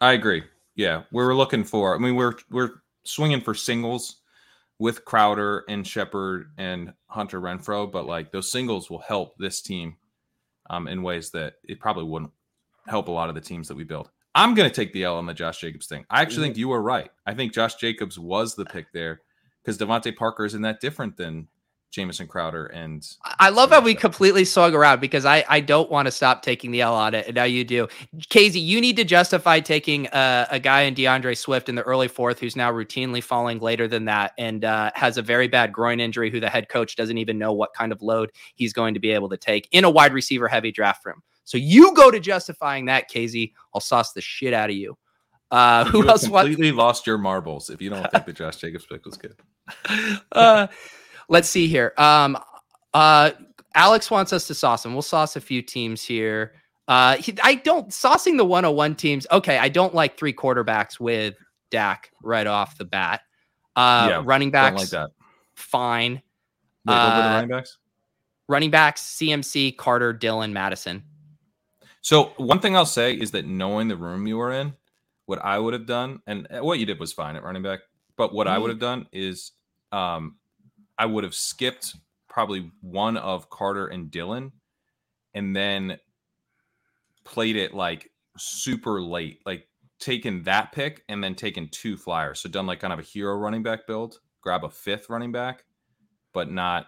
I agree. Yeah, we were looking for. I mean, we're we're swinging for singles with Crowder and Shepard and Hunter Renfrow, but like those singles will help this team um, in ways that it probably wouldn't help a lot of the teams that we build. I'm going to take the L on the Josh Jacobs thing. I actually think you were right. I think Josh Jacobs was the pick there because DeVante Parker isn't that different than Jamison Crowder and I love how we completely swung around because I I don't want to stop taking the L on it and now you do. Casey, you need to justify taking uh, a guy in D'Andre Swift in the early fourth who's now routinely falling later than that and uh, has a very bad groin injury who the head coach doesn't even know what kind of load he's going to be able to take in a wide receiver heavy draft room. So you go to justifying that, Casey. I'll sauce the shit out of you. Uh, who you else? Completely lost your marbles if you don't think the Josh Jacobs pick was good. uh, let's see here. Um, uh, Alex wants us to sauce him. We'll sauce a few teams here. Uh, he, I don't saucing the 101 teams. Okay, I don't like three quarterbacks with Dak right off the bat. Uh, yeah, running backs, like that. Fine. Wait, uh, running backs? Running backs: CMC, Carter, Dillon, Mattison. So one thing I'll say is that knowing the room you were in, what I would have done, and uh, what you did was fine at running back, but what mm-hmm. I would have done is um, I would have skipped probably one of Carter and Dillon and then played it like super late, like taken that pick and then taken two flyers. So done like kind of a hero running back build, grab a fifth running back, but not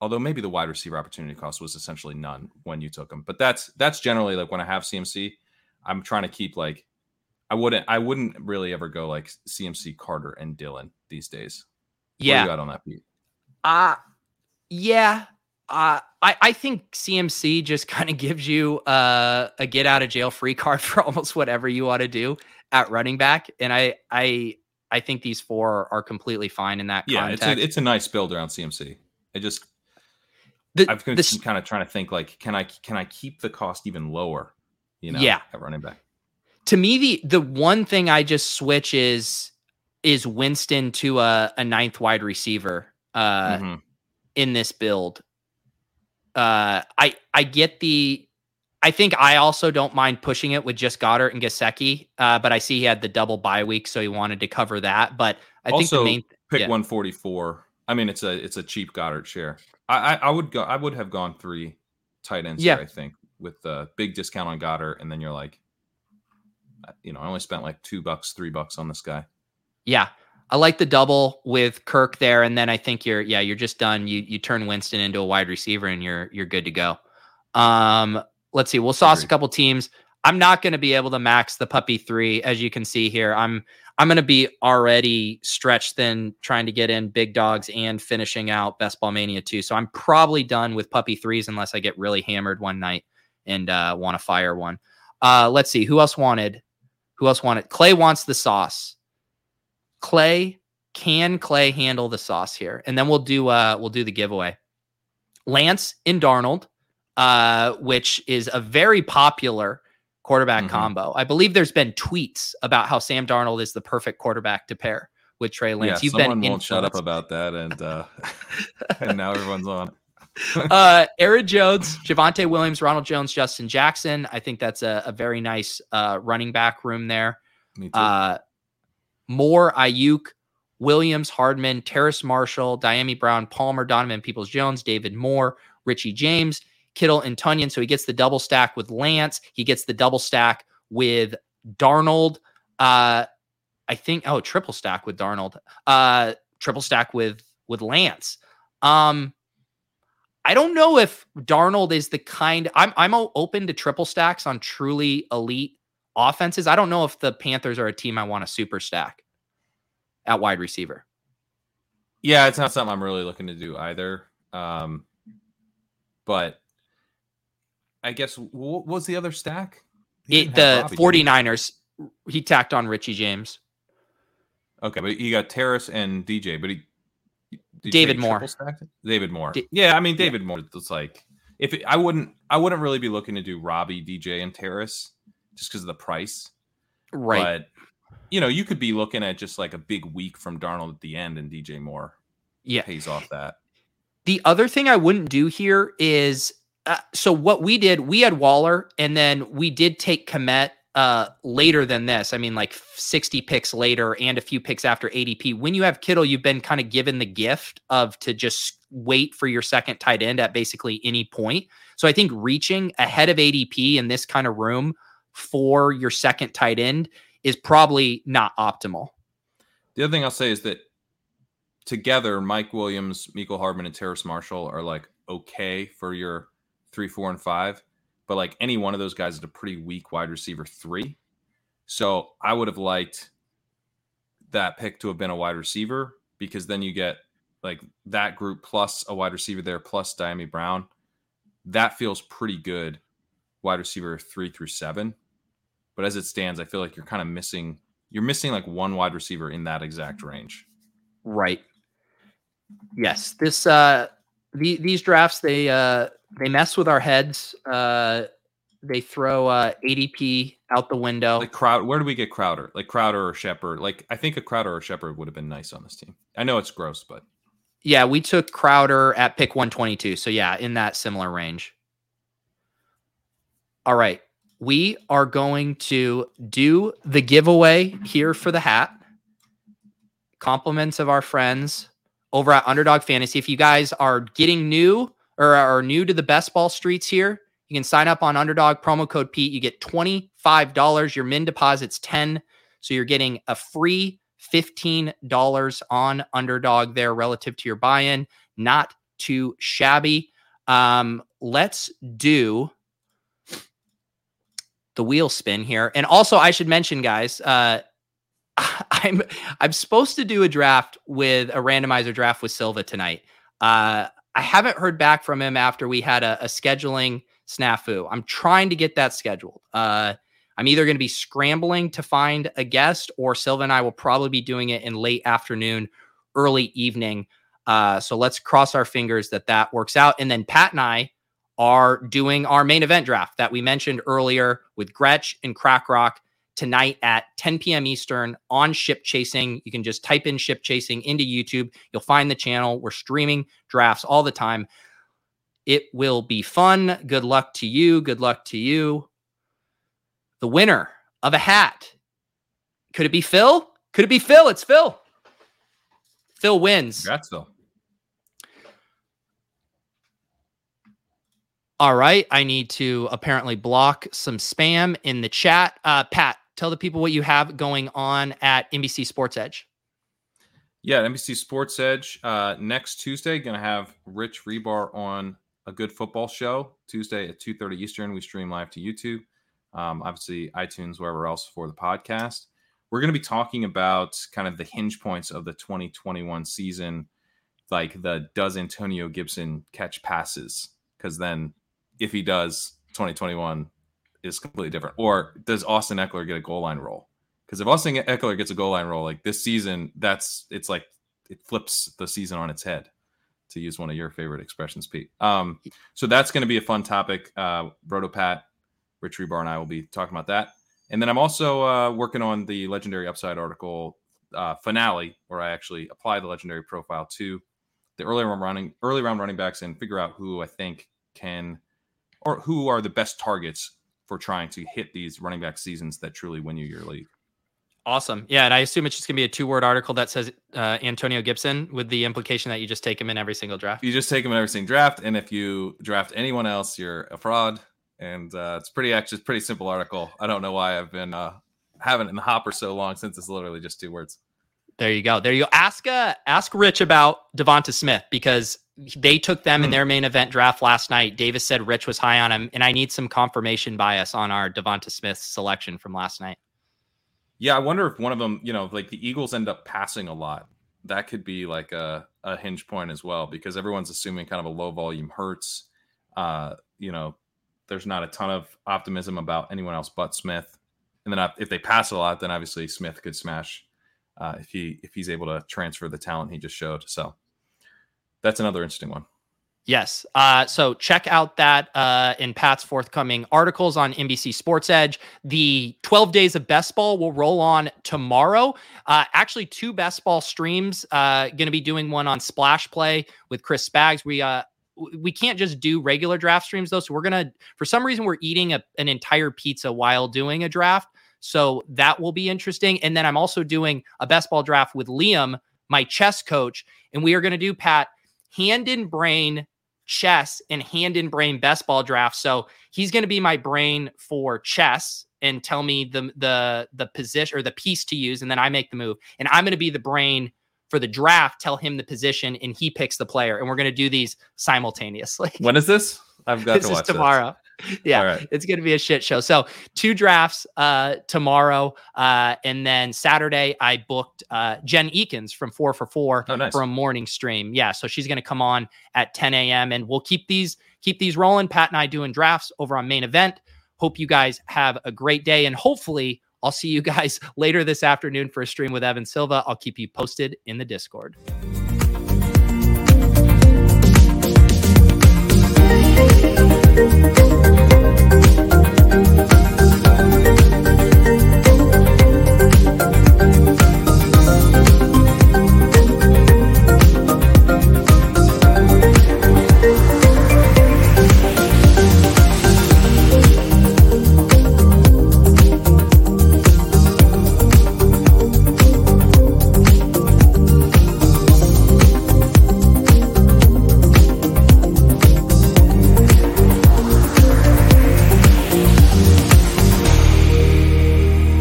although maybe the wide receiver opportunity cost was essentially none when you took them. But that's that's generally like when I have CMC, I'm trying to keep like I wouldn't I wouldn't really ever go like CMC Carter and Dillon these days. Yeah. you got on that beat? Uh yeah. Uh, I, I think CMC just kind of gives you uh, a get out of jail free card for almost whatever you want to do at running back, and I I I think these four are completely fine in that. Yeah, context. it's a, it's a nice build around CMC. I just the, I've been kind of trying to think like, can I can I keep the cost even lower? You know, yeah, at running back. To me, the the one thing I just switch is is Winston to a, a ninth wide receiver uh, mm-hmm. in this build. Uh, I I get the. I think I also don't mind pushing it with just Goedert and Gesicki, uh, but I see he had the double bye week, so he wanted to cover that. But I also, think the main pick yeah. 144. I mean, it's a it's a cheap Goedert share. I, I, I would go. I would have gone three tight ends. Yeah, here, I think with the big discount on Goedert, and then you're like, uh, you know, I only spent like two bucks, three bucks on this guy. Yeah, I like the double with Kirk there, and then I think you're yeah you're just done. You you turn Winston into a wide receiver, and you're you're good to go. Um, let's see. We'll sauce a couple teams. I'm not going to be able to max the puppy three, as you can see here. I'm I'm going to be already stretched thin trying to get in big dogs and finishing out Best Ball Mania two. So I'm probably done with puppy threes unless I get really hammered one night and uh, want to fire one. Uh, let's see who else wanted. Who else wanted? Clay wants the sauce. Clay can Clay handle the sauce here, and then we'll do uh we'll do the giveaway. Lance in Darnold, uh, which is a very popular quarterback mm-hmm. combo. I believe there's been tweets about how Sam Darnold is the perfect quarterback to pair with Trey Lance. Yeah, You've someone been won't shut up about that, and uh, and now everyone's on. uh, Aaron Jones, Javonte Williams, Ronald Jones, Justin Jackson. I think that's a, a very nice uh, running back room there. Me too. Uh, Moore, Aiyuk, Williams, Hardman, Terrace Marshall, Dyami Brown, Palmer, Donovan Peoples Jones, David Moore, Richie James, Kittle, and Tonyan. So he gets the double stack with Lance. He gets the double stack with Darnold. Uh, I think oh triple stack with Darnold. Uh, triple stack with with Lance. Um, I don't know if Darnold is the kind I'm I'm open to triple stacks on truly elite offenses. I don't know if the Panthers are a team I want to super stack at wide receiver. Yeah, it's not something I'm really looking to do either. Um, but I guess what was the other stack? It, the 49ers. James. He tacked on Richie James. Okay, but he got Terrace and DJ, but he David Moore. David Moore. D- yeah, I mean David yeah. Moore. It's like if it, I wouldn't, I wouldn't really be looking to do Robbie, DJ, and Terrace just because of the price. Right. But you know, you could be looking at just like a big week from Darnold at the end, and DJ Moore. Yeah, pays off that. The other thing I wouldn't do here is uh, so what we did. We had Waller, and then we did take Kmet uh later than this. I mean, like 60 picks later and a few picks after ADP. When you have Kittle, you've been kind of given the gift of to just wait for your second tight end at basically any point. So I think reaching ahead of ADP in this kind of room for your second tight end is probably not optimal. The other thing I'll say is that together, Mike Williams, Mecole Hardman, and Terrace Marshall are like okay for your three, four, and five but like any one of those guys is a pretty weak wide receiver three. So I would have liked that pick to have been a wide receiver because then you get like that group plus a wide receiver there plus Dyami Brown. That feels pretty good, wide receiver three through seven. But as it stands, I feel like you're kind of missing you're missing like one wide receiver in that exact range. Right. Yes. This uh the, these drafts they uh they mess with our heads. Uh, they throw uh, ADP out the window. Like crowd, where do we get Crowder? Like Crowder or Shepard? Like I think a Crowder or Shepard would have been nice on this team. I know it's gross, but yeah, we took Crowder at pick 122. So yeah, in that similar range. All right. We are going to do the giveaway here for the hat. Compliments of our friends over at Underdog Fantasy. If you guys are getting new or are new to the best ball streets here, you can sign up on Underdog promo code Pete. You get $25. Your min deposit's 10. So you're getting a free $15 on Underdog there relative to your buy-in. Not too shabby. Um, let's do the wheel spin here. And also I should mention, guys, uh, I'm I'm supposed to do a draft with a randomizer draft with Silva tonight. Uh, I haven't heard back from him after we had a, a scheduling snafu. I'm trying to get that scheduled. Uh, I'm either going to be scrambling to find a guest, or Silva and I will probably be doing it in late afternoon, early evening. Uh, so let's cross our fingers that that works out. And then Pat and I are doing our main event draft that we mentioned earlier with Gretch and Crack Rock tonight at 10 p.m. Eastern on Ship Chasing. You can just type in Ship Chasing into YouTube. You'll find the channel. We're streaming drafts all the time. It will be fun. Good luck to you. Good luck to you. The winner of a hat. Could it be Phil? Could it be Phil? It's Phil. Phil wins. Congrats, Phil. All right. I need to apparently block some spam in the chat. Uh, Pat, tell the people what you have going on at NBC Sports Edge. Yeah, NBC Sports Edge uh, next Tuesday. Going to have Rich Hribar on a good football show Tuesday at two thirty Eastern. We stream live to YouTube, um, obviously iTunes, wherever else for the podcast. We're going to be talking about kind of the hinge points of the 2021 season, like the does Antonio Gibson catch passes? Because then, if he does, 2021 is completely different. Or does Austin Ekeler get a goal line role? Because if Austin Ekeler gets a goal line role like this season, that's it's like it flips the season on its head. To use one of your favorite expressions, Pete. Um, so that's going to be a fun topic. Uh, Rotopat, Rich Hribar, and I will be talking about that. And then I'm also uh, working on the Legendary Upside article uh, finale, where I actually apply the Legendary profile to the early round running early round running backs and figure out who I think can or who are the best targets for trying to hit these running back seasons that truly win you your league. Awesome. Yeah. And I assume it's just going to be a two word article that says uh, Antonio Gibson with the implication that you just take him in every single draft. You just take him in every single draft. And if you draft anyone else, you're a fraud. And uh, it's pretty, actually, it's pretty simple article. I don't know why I've been uh, having it in the hopper so long since it's literally just two words. There you go. There you go. Ask uh, ask Rich about DeVonta Smith because they took them mm. in hmm. their main event draft last night. Davis said Rich was high on him, and I need some confirmation bias on our DeVonta Smith selection from last night. Yeah, I wonder if one of them, you know, like the Eagles end up passing a lot. That could be like a, a hinge point as well because everyone's assuming kind of a low volume Hurts. Uh, you know, there's not a ton of optimism about anyone else but Smith. And then if they pass a lot, then obviously Smith could smash uh, if he if he's able to transfer the talent he just showed. So that's another interesting one. Yes. Uh, so check out that uh, in Pat's forthcoming articles on NBC Sports Edge. The 12 days of best ball will roll on tomorrow. Uh, actually, two best ball streams. Uh, Going to be doing one on Splash Play with Chris Spags. We uh, we can't just do regular draft streams though. So we're gonna, for some reason, we're eating a, an entire pizza while doing a draft. So that will be interesting. And then I'm also doing a best ball draft with Liam, my chess coach, and we are going to do Pat hand in brain chess and hand in brain best ball draft. So he's going to be my brain for chess and tell me the the the position or the piece to use, and then I make the move. And I'm going to be the brain for the draft. Tell him the position, and he picks the player. And we're going to do these simultaneously. When is this? I've got this to watch is tomorrow. Yeah, right. it's going to be a shit show. So two drafts uh, tomorrow, uh, and then Saturday I booked uh, Jen Eakins from Four for Four oh, nice. for a morning stream. Yeah, so she's going to come on at 10 a.m. and we'll keep these keep these rolling. Pat and I doing drafts over on main event. Hope you guys have a great day, and hopefully I'll see you guys later this afternoon for a stream with Evan Silva. I'll keep you posted in the Discord.